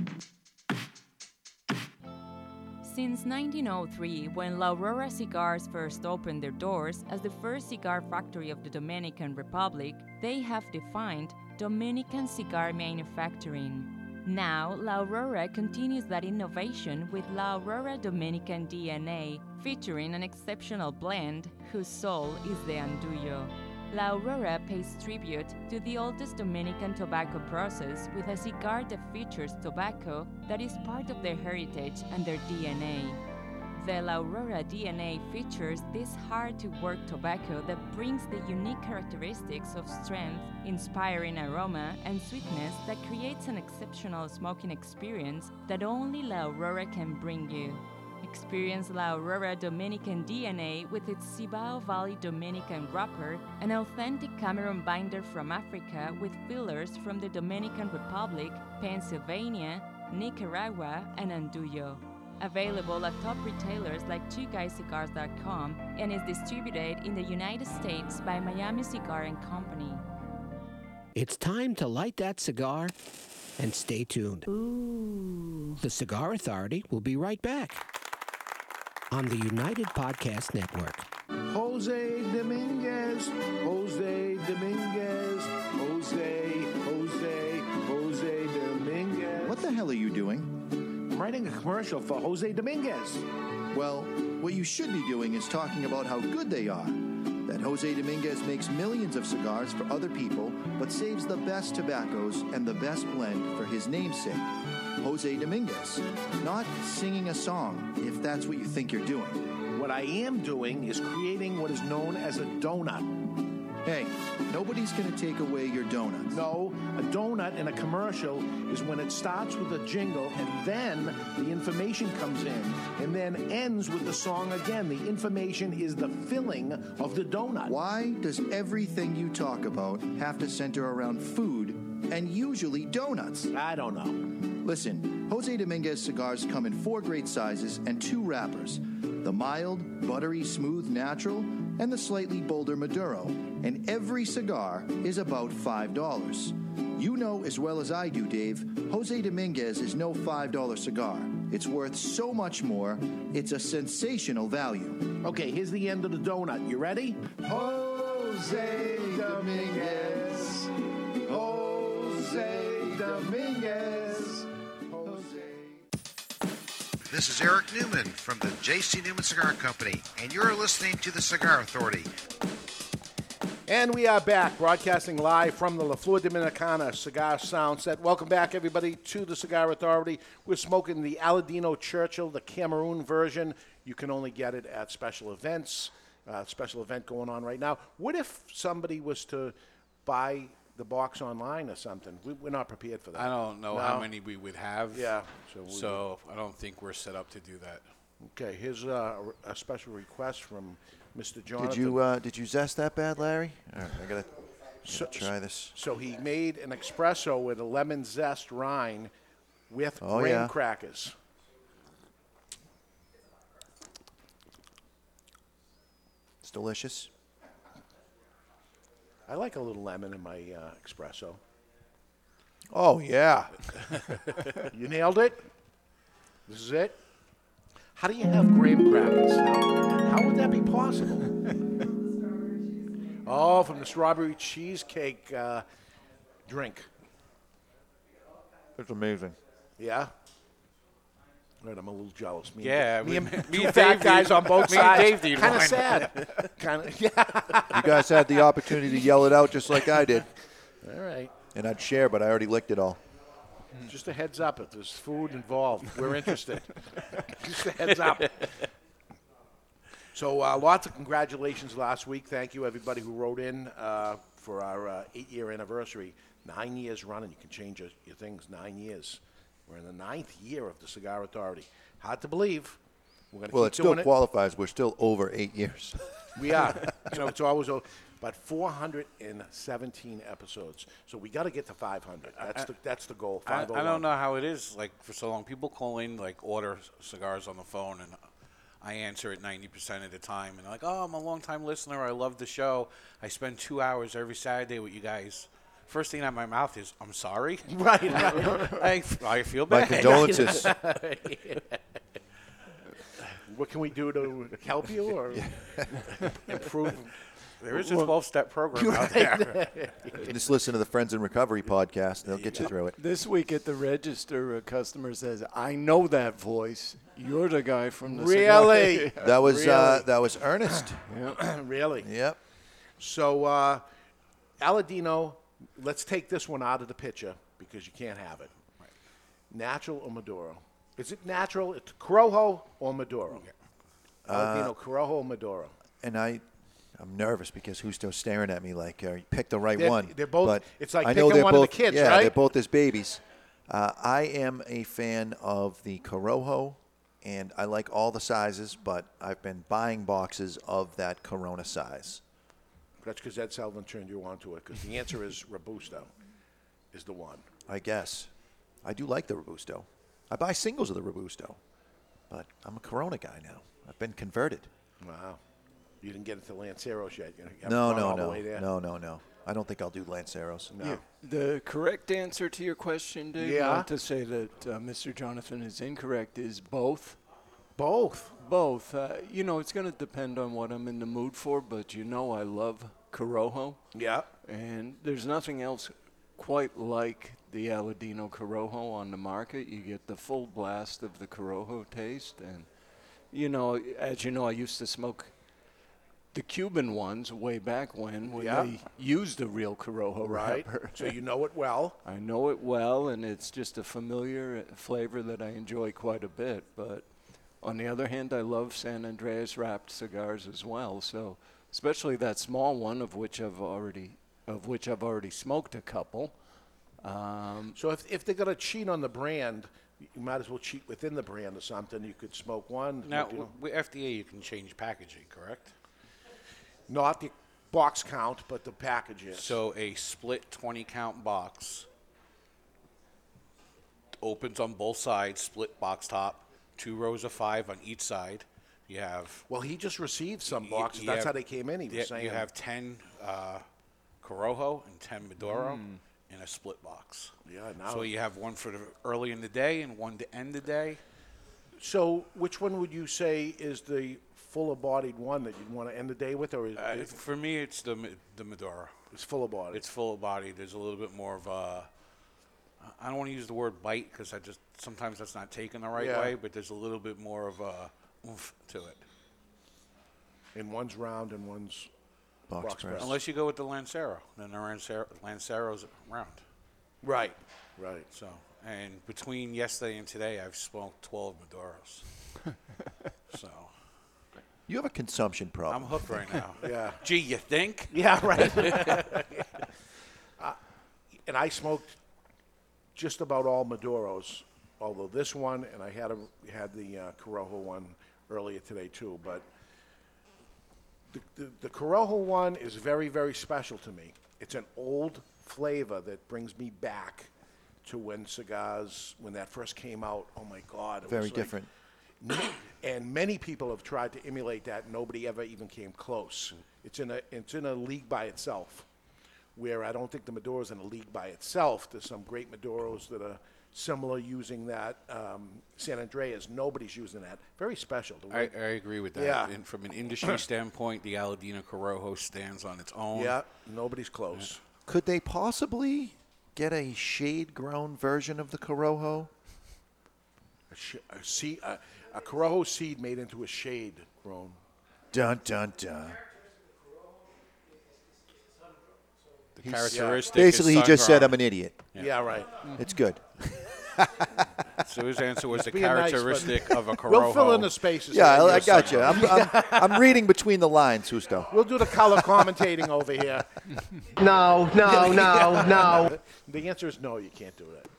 Since 1903, when La Aurora Cigars first opened their doors as the first cigar factory of the Dominican Republic, they have defined Dominican cigar manufacturing. Now, La Aurora continues that innovation with La Aurora Dominican DNA, featuring an exceptional blend whose soul is the Andullo. La Aurora pays tribute to the oldest Dominican tobacco process with a cigar that features tobacco that is part of their heritage and their DNA. The La Aurora DNA features this hard to work tobacco that brings the unique characteristics of strength, inspiring aroma, and sweetness that creates an exceptional smoking experience that only La Aurora can bring you. Experience La Aurora Dominican DNA with its Cibao Valley Dominican wrapper, an authentic Cameroon binder from Africa with fillers from the Dominican Republic, Pennsylvania, Nicaragua, and Andullo. Available at top retailers like TwoGuysCigars.com and is distributed in the United States by Miami Cigar and Company. It's time to light that cigar and stay tuned. The Cigar Authority will be right back on the United Podcast Network. Jose Dominguez, Jose Dominguez, Jose, Jose, Jose Dominguez. What the hell are you doing? I'm writing a commercial for Jose Dominguez. Well, what you should be doing is talking about how good they are. That Jose Dominguez makes millions of cigars for other people, but saves the best tobaccos and the best blend for his namesake, Jose Dominguez. Not singing a song, if that's what you think you're doing. What I am doing is creating what is known as a donut. Hey, nobody's going to take away your donuts. No, a donut in a commercial is when it starts with a jingle and then the information comes in and then ends with the song again. The information is the filling of the donut. Why does everything you talk about have to center around food and usually donuts? I don't know. Listen, Jose Dominguez cigars come in four great sizes and two wrappers the mild, buttery, smooth natural, and the slightly bolder Maduro. And every cigar is about $5. You know as well as I do, Dave, Jose Dominguez is no $5 cigar. It's worth so much more, it's a sensational value. Okay, here's the end of the donut. You ready? Jose Dominguez. Jose Dominguez. This is Eric Newman from the J.C. Newman Cigar Company, and you're listening to the Cigar Authority. And we are back, broadcasting live from the La Flor Dominicana Cigar Sound Set. Welcome back, everybody, to the Cigar Authority. We're smoking the Aladino Churchill, the Cameroon version. You can only get it at special events. Uh, special event going on right now. What if somebody was to buy the box online or something? We, we're not prepared for that. I don't know No? how many we would have. Yeah. So, So, I don't think we're set up to do that. Okay, here's uh, a special request from Mr. Jonathan. Did you uh, did you zest that bad, Larry? All right, I gotta, So- gotta try this. So he made an espresso with a lemon zest rind with Oh, graham yeah. crackers. It's delicious. I like a little lemon in my uh, espresso. Oh yeah. [LAUGHS] you nailed it. This is it. How do you have graham crackers? How, how would that be possible? [LAUGHS] oh, from the strawberry cheesecake uh, drink. It's amazing. Yeah. Right, I'm a little jealous. Me Yeah, and, me, and [LAUGHS] [LAUGHS] me two and fat Dave guys on both me and sides. Dave kind of sad. [LAUGHS] kind of yeah. You guys had the opportunity to yell it out just like I did. All right. And I'd share, but I already licked it all. Just a heads up, if there's food involved, we're interested. Just a heads up. So, uh, lots of congratulations last week. Thank you, everybody who wrote in uh, for our uh, eight year anniversary. Nine years running. You can change your, your things. Nine years. We're in the ninth year of the Cigar Authority. Hard to believe. We're going to Well, keep it still doing it. qualifies. We're still over eight years. We are. [LAUGHS] you know, it's always over. But 417 episodes. So we got to get to 500. That's the that's the goal. I, I 501. don't oh know how it is like for so long. People call in like order cigars on the phone, and I answer it ninety percent of the time. And they're like, oh, I'm a long time listener. I love the show. I spend two hours every Saturday with you guys. First thing out of my mouth is, I'm sorry. Right, [LAUGHS] [LAUGHS] right. I, I feel My bad. condolences. [LAUGHS] what can we do to help you or improve? There is a 12-step program out there. Just listen to the Friends in Recovery podcast. They'll get you through it. This week at the register, a customer says, "I know that voice. You're the guy from the Really? That was uh, that was Ernest. [CLEARS THROAT] really? Yep. So, uh, Aladino, let's take this one out of the picture because you can't have it. Natural or Maduro? Is it natural? It's Corojo or Maduro? Aladino, Corojo or Maduro? And I, I'm nervous because who's still staring at me like uh, you picked the right They're- one. they're both- But it's like I know picking they're one of the both, kids, yeah, right? they're both as babies. Uh, I am a fan of the Corojo, and I like all the sizes, but I've been buying boxes of that Corona size. That's because Ed Sullivan turned you on to it because the answer is Robusto is the one. I guess. I do like the Robusto. I buy singles of the Robusto, but I'm a Corona guy now. I've been converted. Wow. You didn't get into Lanceros yet. You haven't No, gone no, all the no, way there. no, no, no. I don't think I'll do Lanceros. No. The correct answer to your question, Dave, Yeah. not to say that uh, Mr. Jonathan is incorrect, is both. Both? Both. Uh, you know, it's going to depend on what I'm in the mood for, but you know I love Corojo. Yeah. And there's nothing else quite like the Aladino Corojo on the market. You get the full blast of the Corojo taste. And, you know, as you know, I used to smoke the Cuban ones way back when, when Yeah. they used a real Corojo Right. wrapper. So you know it well. [LAUGHS] I know it well, and it's just a familiar flavor that I enjoy quite a bit. But on the other hand, I love San Andres wrapped cigars as well. So, especially that small one, of which I've already of which I've already smoked a couple. Um, So if, if they're going to cheat on the brand, you might as well cheat within the brand or something. You could smoke one. Now, you know, w- with FDA, you can change packaging, correct? not the box count, but the packages. So a split 20 count box opens on both sides, split box top, two rows of five on each side. You have. Well, he just received some you- boxes. you That's have- how they came in. He was yeah, saying You have 10 uh, Corojo and 10 Maduro in a split box. Yeah, now- So you have one for the early in the day and one to end the day. So, which one would you say is the fuller bodied one that you'd want to end the day with, or is Uh, it, for me, it's the Ma- the Maduro. it's fuller bodied? It's full of body. There's a little bit more of a I don't want to use the word bite because I just sometimes that's not taken the right Yeah. way, but there's a little bit more of a oomph to it. And one's round and one's Box box, press. press. Unless you go with the Lancero, then the Lancero, Lancero's round. Right, right. So, and between yesterday and today, I've smoked 12 Maduros. [LAUGHS] so, You have a consumption problem. I'm hooked right now. [LAUGHS] Yeah. Gee, you think? Yeah, right. [LAUGHS] uh, and I smoked just about all Maduros, although this one, and I had a, had the uh, Corojo one earlier today too. But the, the, the Corojo one is very, very special to me. It's an old flavor that brings me back to when cigars, when that first came out. Oh my God! It Very was like- different. [COUGHS] and many people have tried to emulate that. Nobody ever even came close. It's in a it's in a league by itself, where I don't think the Maduro's in a league by itself. There's some great Maduros that are similar using that. Um, San Andres, nobody's using that. Very special. The I, way- I agree with that. Yeah. And from an industry [CLEARS THROAT] standpoint, the Aladino Corojo stands on its own. yeah, nobody's close. Could they possibly get a shade grown version of the Corojo? A, sh- a, seed, a, a Corojo seed made into a shade grown. Dun dun dun. The He's- characteristic Basically, he just said. I'm an idiot. Yeah, right. Mm-hmm. It's good. [LAUGHS] So his answer was the Being nice, characteristic of a Corojo. [LAUGHS] We'll fill in the spaces. Yeah. I, I got you. I'm, I'm, [LAUGHS] I'm reading between the lines, Justo. We'll do the color commentating over here. No, no, no, no. The answer is no, you can't do that.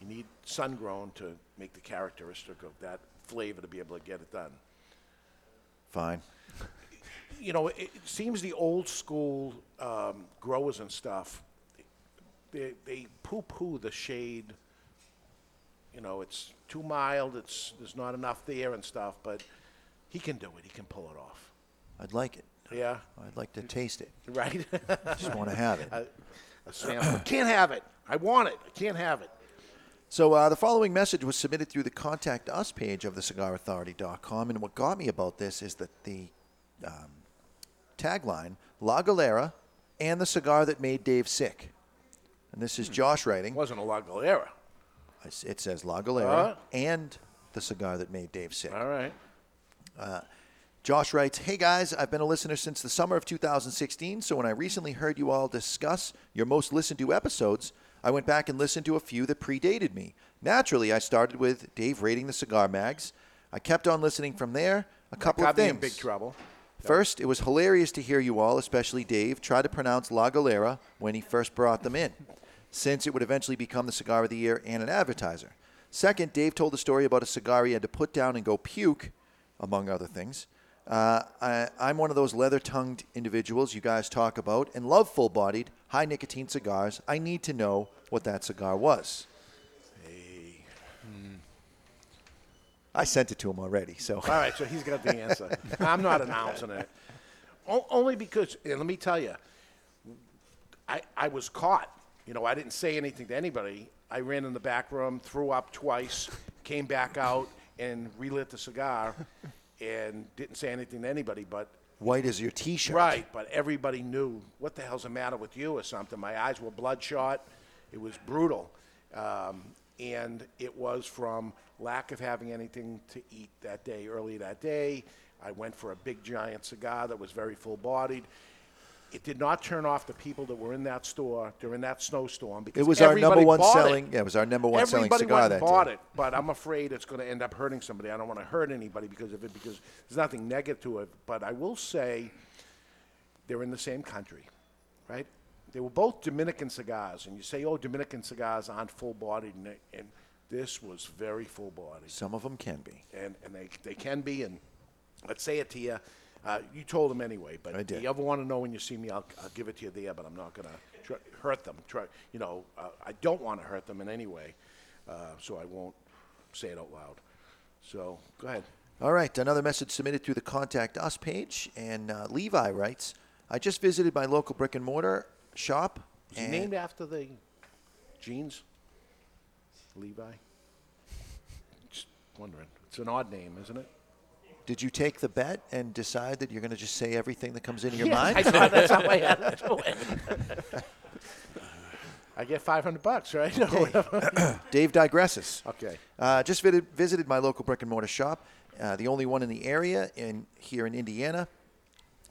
You need sun grown to make the characteristic of that flavor to be able to get it done. Fine. You know, it, seems the old school um, growers and stuff, they, they poo poo the shade. You know, it's too mild, it's, there's not enough there and stuff, but he can do it, he can pull it off. I'd like it. Yeah. I'd like to taste it. Right? I [LAUGHS] Just want to have it. [LAUGHS] A, a sample. [CLEARS THROAT] can't have it. I want it. I can't have it. So uh, the following message was submitted through the Contact Us page of thecigarauthority.com, and what got me about this is that the um, tagline, La Galera and the cigar that made Dave sick. And this is Josh writing. It wasn't a La Galera. It says La Galera Uh. and the cigar that made Dave sick. All right. Uh, Josh writes, Hey guys, I've been a listener since the summer of 2016, so when I recently heard you all discuss your most listened to episodes, I went back and listened to a few that predated me. Naturally, I started with Dave rating the cigar mags. I kept on listening from there. A couple of things. in big trouble. First, it was hilarious to hear you all, especially Dave, try to pronounce La Galera when he first brought them in, since it would eventually become the cigar of the year and an advertiser. Second, Dave told a story about a cigar he had to put down and go puke, among other things. Uh, I, I'm one of those leather tongued individuals you guys talk about and love full bodied, high nicotine cigars. I need to know what that cigar was. I sent it to him already, so. All right, so he's got the answer. [LAUGHS] I'm not announcing it. O- only because, and let me tell you, I, I was caught. You know, I didn't say anything to anybody. I ran in the back room, threw up twice, came back out, and relit the cigar, and didn't say anything to anybody. But White as your t shirt. Right, but everybody knew what the hell's the matter with you or something. My eyes were bloodshot. It was brutal. Um, and it was from lack of having anything to eat that day, early that day. I went for a big giant cigar that was very full bodied. It did not turn off the people that were in that store during that snowstorm because It was our number everybody one bought selling. It. Yeah, it was our number one selling Everybody cigar went that and bought day. it, but I'm afraid it's going to end up hurting somebody. I don't want to hurt anybody because of it, because there's nothing negative to it. But I will say, they're in the same country, right? They were both Dominican cigars, and you say, "Oh, Dominican cigars aren't full-bodied," and, and this was very full-bodied. Some of them can be. and and they they can be. And let's say it to you. Uh, you told them anyway, but I did. if you ever want to know when you see me, I'll, I'll give it to you there. But I'm not going to hurt them. Try, you know, uh, I don't want to hurt them in any way, uh, so I won't say it out loud. So go ahead. All right, another message submitted through the Contact Us page. And uh, Levi writes I just visited my local brick and mortar shop. Is he and- named after the jeans? Levi. Just wondering. It's an odd name, isn't it? Did you take the bet and decide that you're going to just say everything that comes into your mind? I thought that's how I had to do it. [LAUGHS] I get 500 bucks, right? [LAUGHS] Whatever. [CLEARS THROAT] Dave digresses. Okay. Uh, just visited, visited my local brick and mortar shop, uh, the only one in the area in here in Indiana,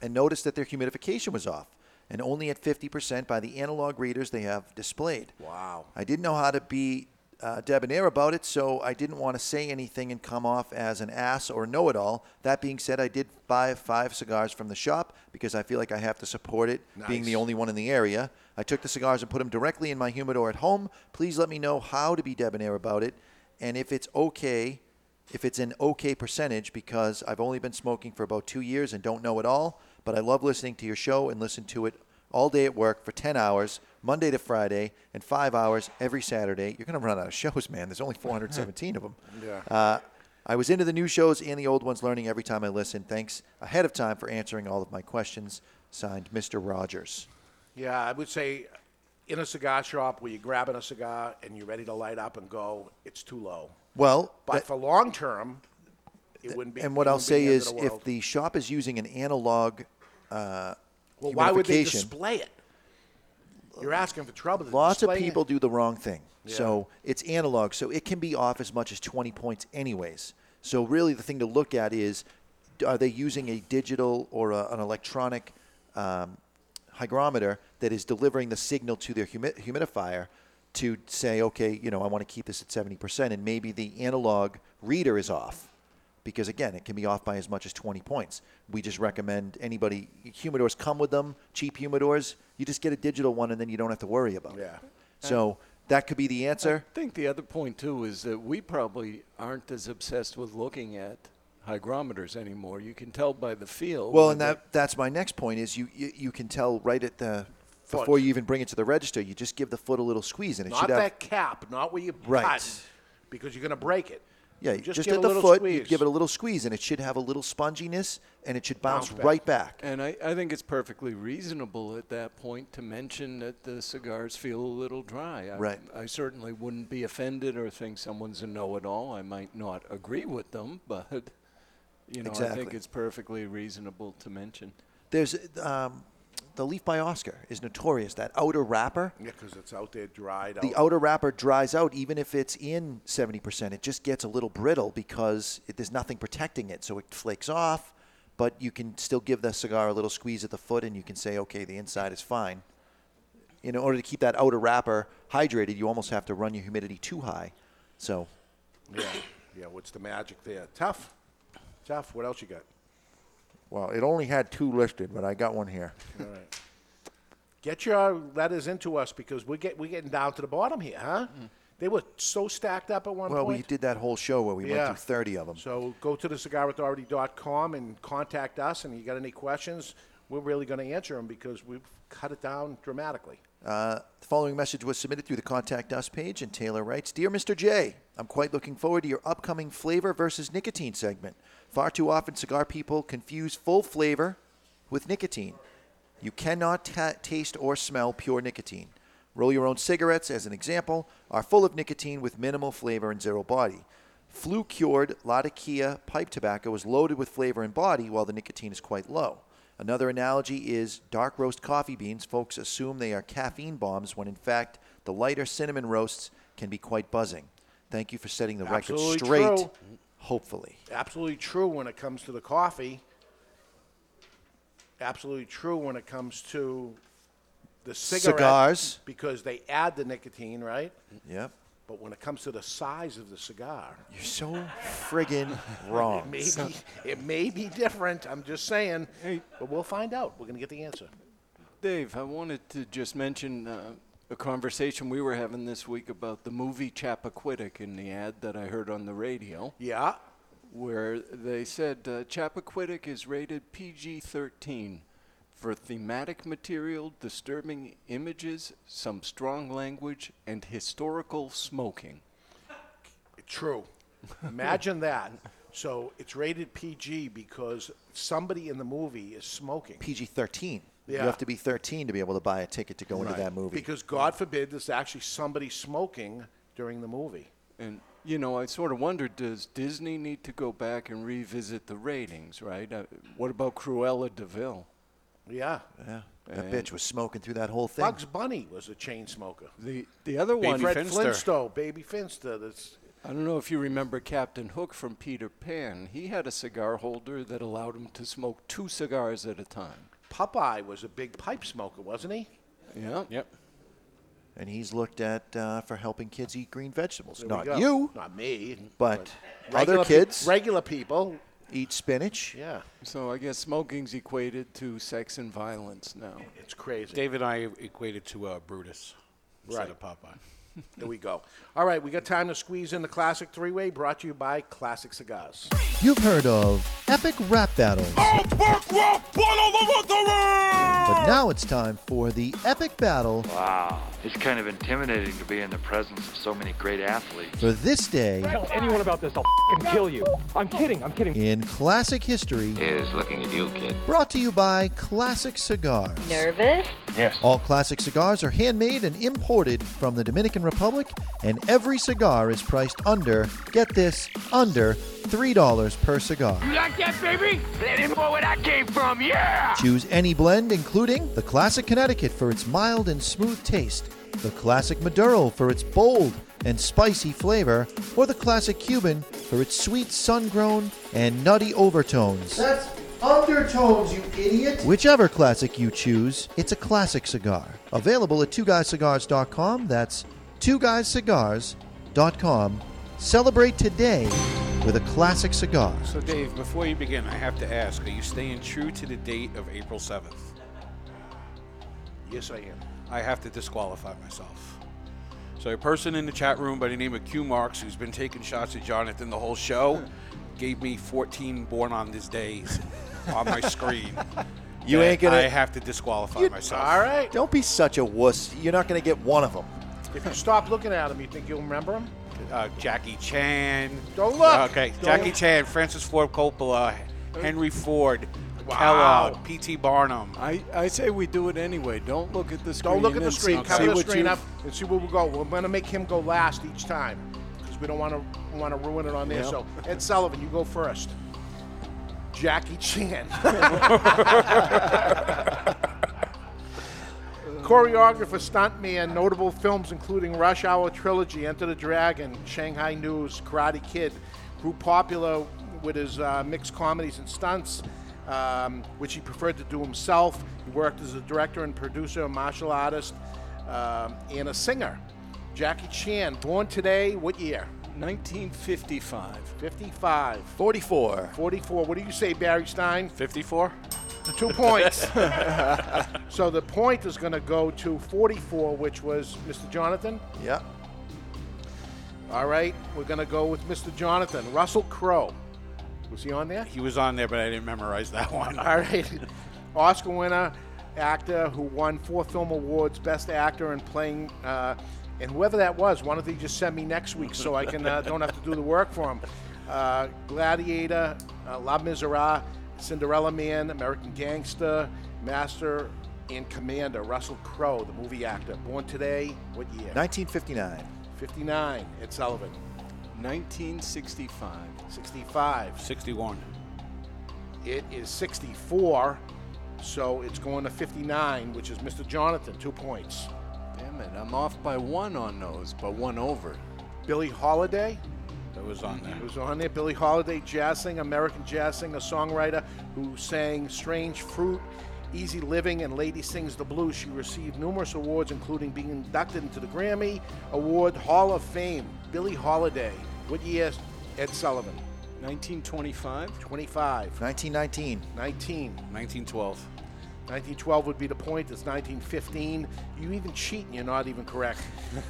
and noticed that their humidification was off and only at 50% by the analog readers they have displayed. Wow. I didn't know how to be uh, debonair about it, so I didn't want to say anything and come off as an ass or know it all. That being said, I did buy five cigars from the shop because I feel like I have to support it, being the only one in the area. I took the cigars and put them directly in my humidor at home. Please let me know how to be debonair about it and if it's okay, if it's an okay percentage, because I've only been smoking for about two years and don't know it all. But I love listening to your show and listen to it all day at work for 10 hours, Monday to Friday, and five hours every Saturday. You're going to run out of shows, man. There's only 417 of them. [LAUGHS] Yeah. Uh, I was into the new shows and the old ones, learning every time I listen. Thanks ahead of time for answering all of my questions. Signed, Mr. Rogers. Yeah, I would say in a cigar shop where you're grabbing a cigar and you're ready to light up and go, it's too low. Well, But that- for long term, it wouldn't be. and what I'll say is, the if the shop is using an analog uh, well, why would they display it? You're asking for trouble. Lots of it. people do the wrong thing. Yeah. So it's analog, so it can be off as much as 20 points, anyways. So really, the thing to look at is, are they using a digital or a, an electronic um, hygrometer that is delivering the signal to their humi- humidifier to say, okay, you know, I want to keep this at 70%, and maybe the analog reader is off. Because again, it can be off by as much as 20 points. We just recommend anybody, humidors come with them, cheap humidors. You just get a digital one and then you don't have to worry about it. Yeah. So that could be the answer. I think the other point too is that we probably aren't as obsessed with looking at hygrometers anymore. You can tell by the feel. Well, and that that's my next point is you, you, you can tell right at the Foot. before you even bring it to the register, you just give the foot a little squeeze and it Not should have that cap, not where you Right. cut, because you're going to break it. Yeah, just, just at the foot, you give it a little squeeze and it should have a little sponginess and it should bounce, Bounce back. right back. And I, I think it's perfectly reasonable at that point to mention that the cigars feel a little dry. I, Right. I certainly wouldn't be offended or think someone's a know-it-all. I might not agree with them, [LAUGHS] but you know, I think it's perfectly reasonable to mention. There's um, the Leaf by Oscar is notorious. That outer wrapper, Yeah, because it's out there dried the out. outer wrapper dries out even if it's in 70%. It just gets a little brittle because it, there's nothing protecting it. So it flakes off, but you can still give the cigar a little squeeze at the foot and you can say, okay, the inside is fine. In order to keep that outer wrapper hydrated, you almost have to run your humidity too high. So Yeah, yeah. What's the magic there? Tough, tough. What else you got? Well, it only had two listed, but I got one here. All right. Get your letters into us because we get we're getting down to the bottom here, huh? Mm. They were so stacked up at one point. Well, point. we did that whole show where we Yeah. went through 30 of them. So go to the thecigarauthority.com and contact us. And you got any questions, we're really going to answer them because we've cut it down dramatically. Uh, the following message was submitted through the Contact Us page, and Taylor writes Dear Mr. J, I'm quite looking forward to your upcoming flavor versus nicotine segment. Far too often, cigar people confuse full flavor with nicotine. You cannot ta- taste or smell pure nicotine. Roll your own cigarettes, as an example, are full of nicotine with minimal flavor and zero body. Flue cured Latakia pipe tobacco is loaded with flavor and body, while the nicotine is quite low. Another analogy is dark roast coffee beans. Folks assume they are caffeine bombs when in fact the lighter cinnamon roasts can be quite buzzing. Thank you for setting the Absolutely record straight. true. Hopefully. Absolutely true when it comes to the coffee. Absolutely true when it comes to the cigarette. Cigars. Because they add the nicotine, right? Yep. But when it comes to the size of the cigar, You're so friggin' wrong. [LAUGHS] It may, be, it may be different. I'm just saying. But we'll find out. We're going to get the answer. Dave, I wanted to just mention uh, a conversation we were having this week about the movie Chappaquiddick in the ad that I heard on the radio. Yeah. Where they said uh, Chappaquiddick is rated PG 13 for thematic material, disturbing images, some strong language, and historical smoking. True. [LAUGHS] Imagine that. So it's rated PG because somebody in the movie is smoking. PG 13. You Yeah. have to be 13 to be able to buy a ticket to go into that movie. Because God forbid there's actually somebody smoking during the movie. And you know, I sort of wondered, does Disney need to go back and revisit the ratings? Right? Uh, what about Cruella de Vil? Yeah. Yeah. That And- bitch was smoking through that whole thing. Bugs Bunny was a chain smoker. The the other one, Fred Flintstone, Baby Finster. That's I don't know if you remember Captain Hook from Peter Pan. He had a cigar holder that allowed him to smoke two cigars at a time. Popeye was a big pipe smoker, wasn't he? Yeah. Yep. And he's looked at uh, for helping kids eat green vegetables. There we Not go. you, Not me. but, regular other pe- kids regular people. Eat spinach. Yeah. So I guess smoking's equated to sex and violence now. It's crazy. David and I equated to uh, Brutus instead Right. of Popeye. There we go. All right, we got time to squeeze in the classic three-way. Brought to you by Classic Cigars. You've heard of epic rap battles. But now it's time for the epic battle Wow, it's kind of intimidating to be in the presence of so many great athletes. for this day Tell anyone about this, I'll f***ing kill you. I'm kidding, I'm kidding. in classic history. Is looking at you, kid. Brought to you by Classic Cigars. Nervous? Yes. All classic cigars are handmade and imported from the Dominican Republic, and every cigar is priced under, get this, under $3 per cigar. You like that, baby? Let him know where that came from, yeah! Choose any blend, including the Classic Connecticut for its mild and smooth taste, the Classic Maduro for its bold and spicy flavor, or the Classic Cuban for its sweet sun grown and nutty overtones. That's undertones, you idiot! Whichever classic you choose, it's a classic cigar. Available at twoguyscigars.com. That's twoguyscigars.com. Celebrate today with a classic cigar. So, Dave, before you begin, I have to ask: Are you staying true to the date of April seventh? Yes, I am. I have to disqualify myself. So, a person in the chat room by the name of Q Marks, who's been taking shots at Jonathan the whole show, [LAUGHS] gave me 14 born on this days [LAUGHS] on my screen. You ain't gonna- I have to disqualify myself. All right. Don't be such a wuss. You're not going to get one of them. If you stop looking at him, you think you'll remember him? Uh, Jackie Chan. Don't look. Okay, Don't- Jackie Chan, Francis Ford Coppola, Henry Ford, Wow. Kellogg, P.T. Barnum. I, I say we do it anyway. Don't look at the screen. Don't look at the screen. see- Cover see the what screen up and see where we go. We're going to make him go last each time because we don't want to want to ruin it on there. Yep. So Ed Sullivan, you go first. Jackie Chan. [LAUGHS] [LAUGHS] Choreographer, stuntman, notable films including Rush Hour Trilogy, Enter the Dragon, Shanghai Noon, Karate Kid. Grew popular with his uh, mixed comedies and stunts, um, which he preferred to do himself. He worked as a director and producer, a martial artist, um, and a singer. Jackie Chan, born today, what year? 1955. 55. 44. 44. What do you say, Barry Stein? 54. Two points. [LAUGHS] so the point is going to go to 44, which was Mr. Jonathan. Yeah. All right, we're going to go with Mr. Jonathan. Russell Crowe. Was he on there? He was on there, but I didn't memorize that one. All right. Oscar winner, actor who won four film awards, Best Actor, and playing. Uh, and whoever that was, why don't they just send me next week so I can uh, don't have to do the work for him? Uh, Gladiator, uh, La Misera, Cinderella Man, American Gangster, Master and Commander. Russell Crowe, the movie actor, born today. What year? 1959. 59. Ed Sullivan. 1965. 65. 61. It is 64, so it's going to 59, which is Mr. Jonathan, two points. Damn it, I'm off by one on those, but one over. Billie Holiday. That was on there. It was on there. Billie Holiday, jazz singer, American jazz singer, songwriter who sang Strange Fruit, Easy Living, and Lady Sings the Blues. She received numerous awards, including being inducted into the Grammy Award Hall of Fame. Billie Holiday. What year, Ed Sullivan? 1925. 25. 1919. 19. 1912. 1912 would be the point. It's 1915. You even cheat and you're not even correct. [LAUGHS]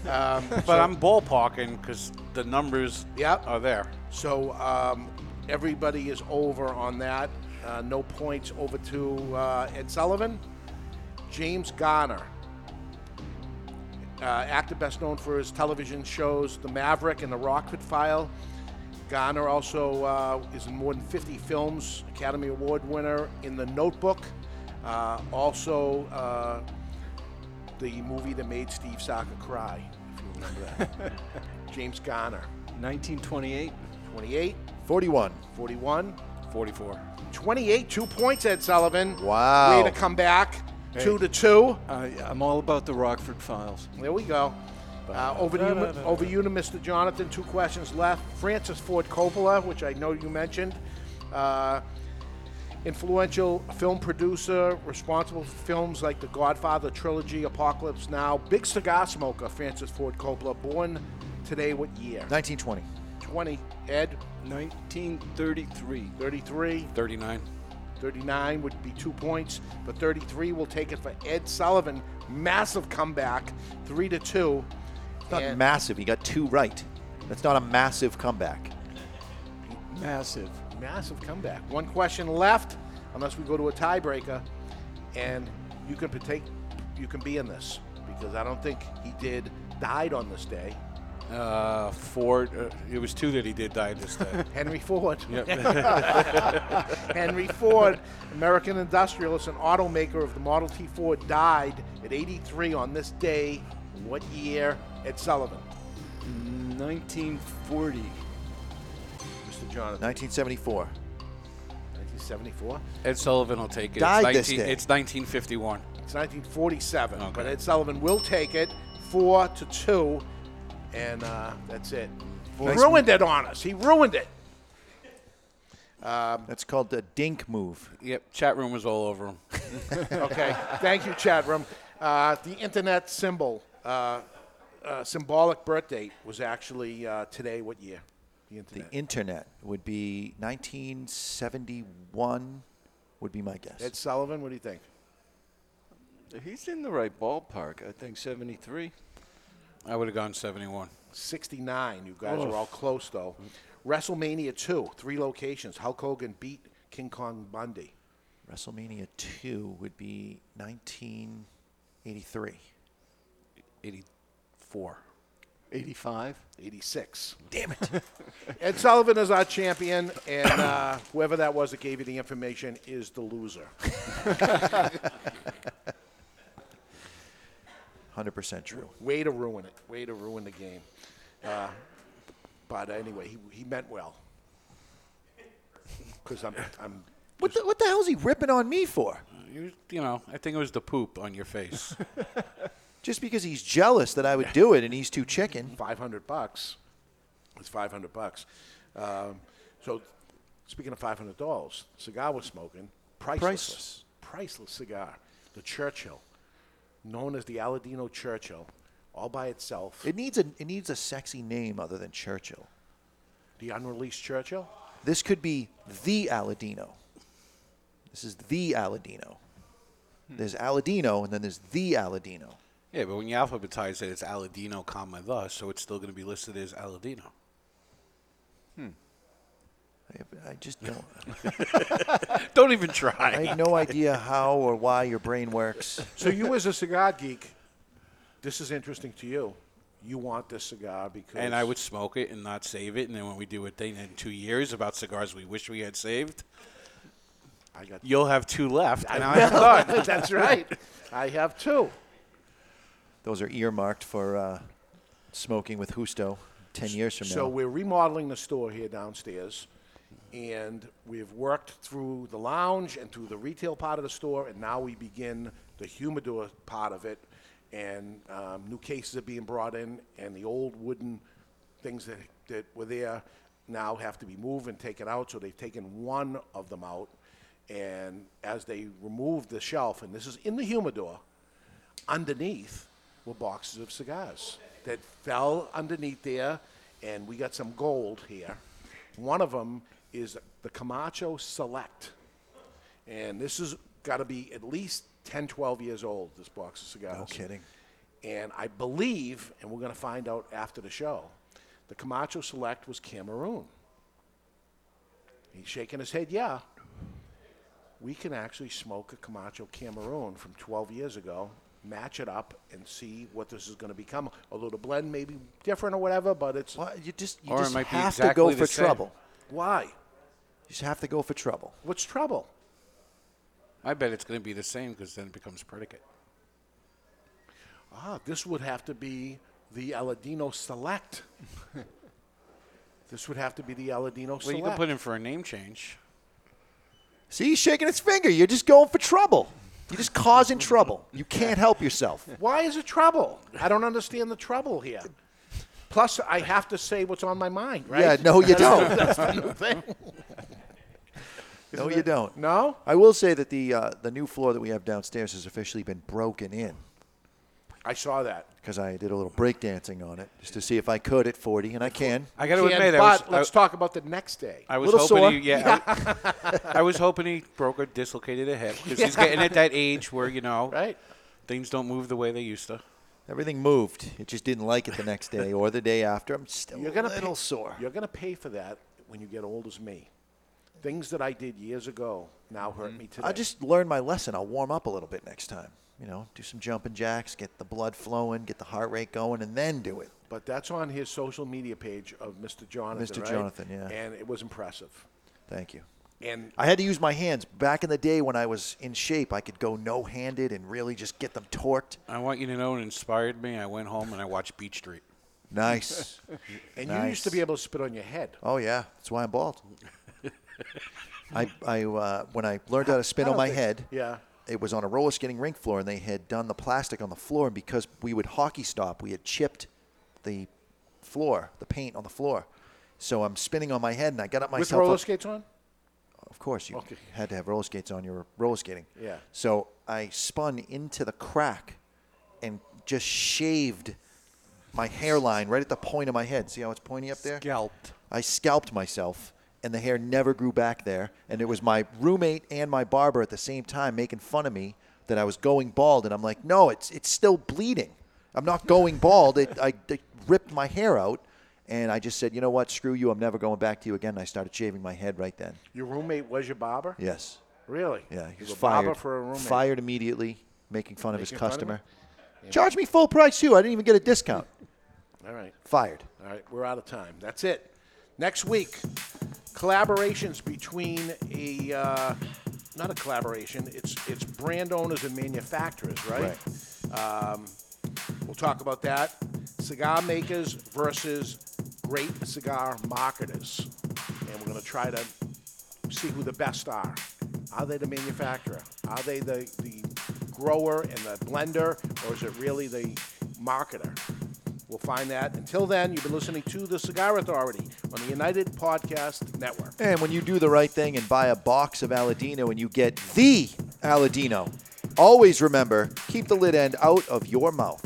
Um, But so- I'm ballparking because the numbers Yep. are there. So um, everybody is over on that. Uh, no points over to uh, Ed Sullivan. James Garner, uh, actor best known for his television shows The Maverick and The Rockford File. Garner also uh, is in more than 50 films, Academy Award winner in The Notebook. Uh, also, uh, the movie that made Steve Saka cry, if you remember that. [LAUGHS] James Garner. 1928. 28. 41. 41. 44. 28, two points, Ed Sullivan. Wow. Way to come back. Hey. Two to two. I, I'm all about the Rockford Files. There we go. Uh, over to you, over you to Mr. Jonathan. Two questions left. Francis Ford Coppola, which I know you mentioned, uh, influential film producer, responsible for films like The Godfather trilogy, Apocalypse Now. Big cigar smoker, Francis Ford Coppola. Born today, what year? 1920. 20. Ed. 1933. 33. 39. 39 would be two points, but 33 will take it for Ed Sullivan. Massive comeback, three to two. It's not And- massive. He got two right. That's not a massive comeback. Massive. Massive comeback. One question left, unless we go to a tiebreaker, and you can partake. You can be in this because I don't think he did died on this day. Uh, Ford. Uh, it was two that he did die this day. [LAUGHS] Henry Ford. Yep. [LAUGHS] [LAUGHS] Henry Ford, American industrialist and automaker of the Model T Ford, died at 83 on this day. What year? at Sullivan. 1940. Mr. Jonathan. 1974. 1974. Ed Sullivan will take it. Died it's this day. It's 1951. It's 1947, Okay. but Ed Sullivan will take it four to two, and uh, that's it. Nice ruined it on us. He ruined it. Um, That's called the dink move. Yep. Chat room was all over him. [LAUGHS] okay, thank you, chat room. Uh, the internet symbol, uh, uh, symbolic birth date was actually uh, today. What year? The internet. The internet would be 1971. Would be my guess. Ed Sullivan, what do you think? He's in the right ballpark. I think 73. I would have gone 71. 69. You guys Oh. are all close, though. WrestleMania 2, three locations. Hulk Hogan beat King Kong Bundy. WrestleMania 2 would be 1983. 84. 85. 86. Damn it. [LAUGHS] Ed Sullivan is our champion, and uh, whoever that was that gave you the information is the loser. [LAUGHS] 100% true. Way to ruin it. Way to ruin the game. Uh, but anyway, he, he meant well. Because I'm, I'm What the, what the hell is he ripping on me for? You, you know, I think it was the poop on your face. [LAUGHS] Just because he's jealous that I would do it and he's too chicken. 500 bucks. It's 500 bucks. Um, so, speaking of $500, cigar was smoking. Priceless. Priceless. Priceless cigar. The Churchill, known as the Aladino Churchill, all by itself. It needs a it needs a sexy name other than Churchill. the unreleased Churchill. This could be the Aladino. This is the Aladino. There's Aladino and then there's the Aladino. Yeah, but when you alphabetize it, it's Aladino, comma the, so it's still going to be listed as Aladino. Hmm. I, I just don't. [LAUGHS] [LAUGHS] Don't even try. I have no idea how or why your brain works. So, you as a cigar geek, this is interesting to you. You want this cigar because. And I would smoke it and not save it, and then when we do a thing in two years about cigars we wish we had saved, I got. you'll have two left, and I I'm done. [LAUGHS] That's right. I have two. Those are earmarked for uh, smoking with Justo 10 years from now. So now. we're remodeling the store here downstairs, and we've worked through the lounge and through the retail part of the store, and now we begin the humidor part of it. And um, new cases are being brought in, and the old wooden things that, that were there now have to be moved and taken out. So they've taken one of them out, and as they remove the shelf, and this is in the humidor, underneath were boxes of cigars that fell underneath there, and we got some gold here. One of them is the Camacho Select, and this has got to be at least 10, 12 years old, this box of cigars. No kidding. And I believe, and we're going to find out after the show, the Camacho Select was Cameroon. He's shaking his head, yeah. We can actually smoke a Camacho Cameroon from 12 years ago, match it up, and see what this is going to become. Although the blend may be different or whatever, but it's. you just, Or just might have exactly to go for same. trouble. Why? You just have to go for trouble. What's trouble? I bet it's going to be the same because then it becomes predicate. Ah, this would have to be the Aladino Select. [LAUGHS] this would have to be the Aladino Well, Select. you can put in for a name change. See, he's shaking his finger. You're just going for trouble. You're just causing trouble. You can't help yourself. Why is it trouble? I don't understand the trouble here. Plus, I have to say what's on my mind, right? Yeah, no, you don't. That's the new thing. No, you don't. No? I will say that the uh, the new floor that we have downstairs has officially been broken in I saw that. because I did a little breakdancing on it just to see if I could at 40, and I can. I got to Can, admit, I but was, let's I, talk about the next day. I was Little hoping sore. he, yeah, I, [LAUGHS] I was hoping he broke or dislocated a hip because he's getting at that age where you know, right? Things don't move the way they used to. Everything moved. It just didn't like it the next day or the day after. I'm still You're gonna a little pay, sore. You're going to pay for that when you get old as me. Things that I did years ago now hurt mm-hmm. me today. I just learned my lesson. I'll warm up a little bit next time. You know, do some jumping jacks, get the blood flowing, get the heart rate going, and then do it. But that's on his social media page of Mr. Jonathan. Mr. right? Jonathan, yeah. And it was impressive. Thank you. And I had to use my hands. Back in the day when I was in shape, I could go no handed and really just get them torqued. I want you to know it inspired me. I went home and I watched Beat Street. Nice. [LAUGHS] and you used to be able to spit on your head. Oh yeah, that's why I'm bald. [LAUGHS] I, I uh, when I learned how to spin on my think- head, yeah. It was on a roller skating rink floor, and they had done the plastic on the floor. And because we would hockey stop, we had chipped the floor, the paint on the floor. So I'm spinning on my head, and I got up myself. With roller up- skates on? Of course, you Okay. had to have roller skates on. You were roller skating. Yeah. So I spun into the crack and just shaved my hairline right at the point of my head. See how it's pointy up there? Scalped. I scalped myself, and the hair never grew back there. And it was my roommate and my barber at the same time making fun of me that I was going bald. And I'm like, no, it's it's still bleeding. I'm not going bald. It, I, I ripped my hair out, and I just said, you know what? Screw you. I'm never going back to you again. And I started shaving my head right then. Your roommate was your barber? Yes. Really? Yeah, he was a barber fired. for a roommate. Fired immediately, making fun of his Making of customer. him? Charge me full price too. I didn't even get a discount. All right. Fired. All right, we're out of time. That's it. Next week, collaborations between a uh, not a collaboration. It's it's brand owners and manufacturers, right? Um, we'll talk about that. Cigar makers versus great cigar marketers, and we're going to try to see who the best are. Are they the manufacturer? Are they the, the grower and the blender, or is it really the marketer? We'll find that. Until then, you've been listening to The Cigar Authority on the United Podcast Network. And when you do the right thing and buy a box of Aladino and you get the Aladino, always remember keep the lid end out of your mouth.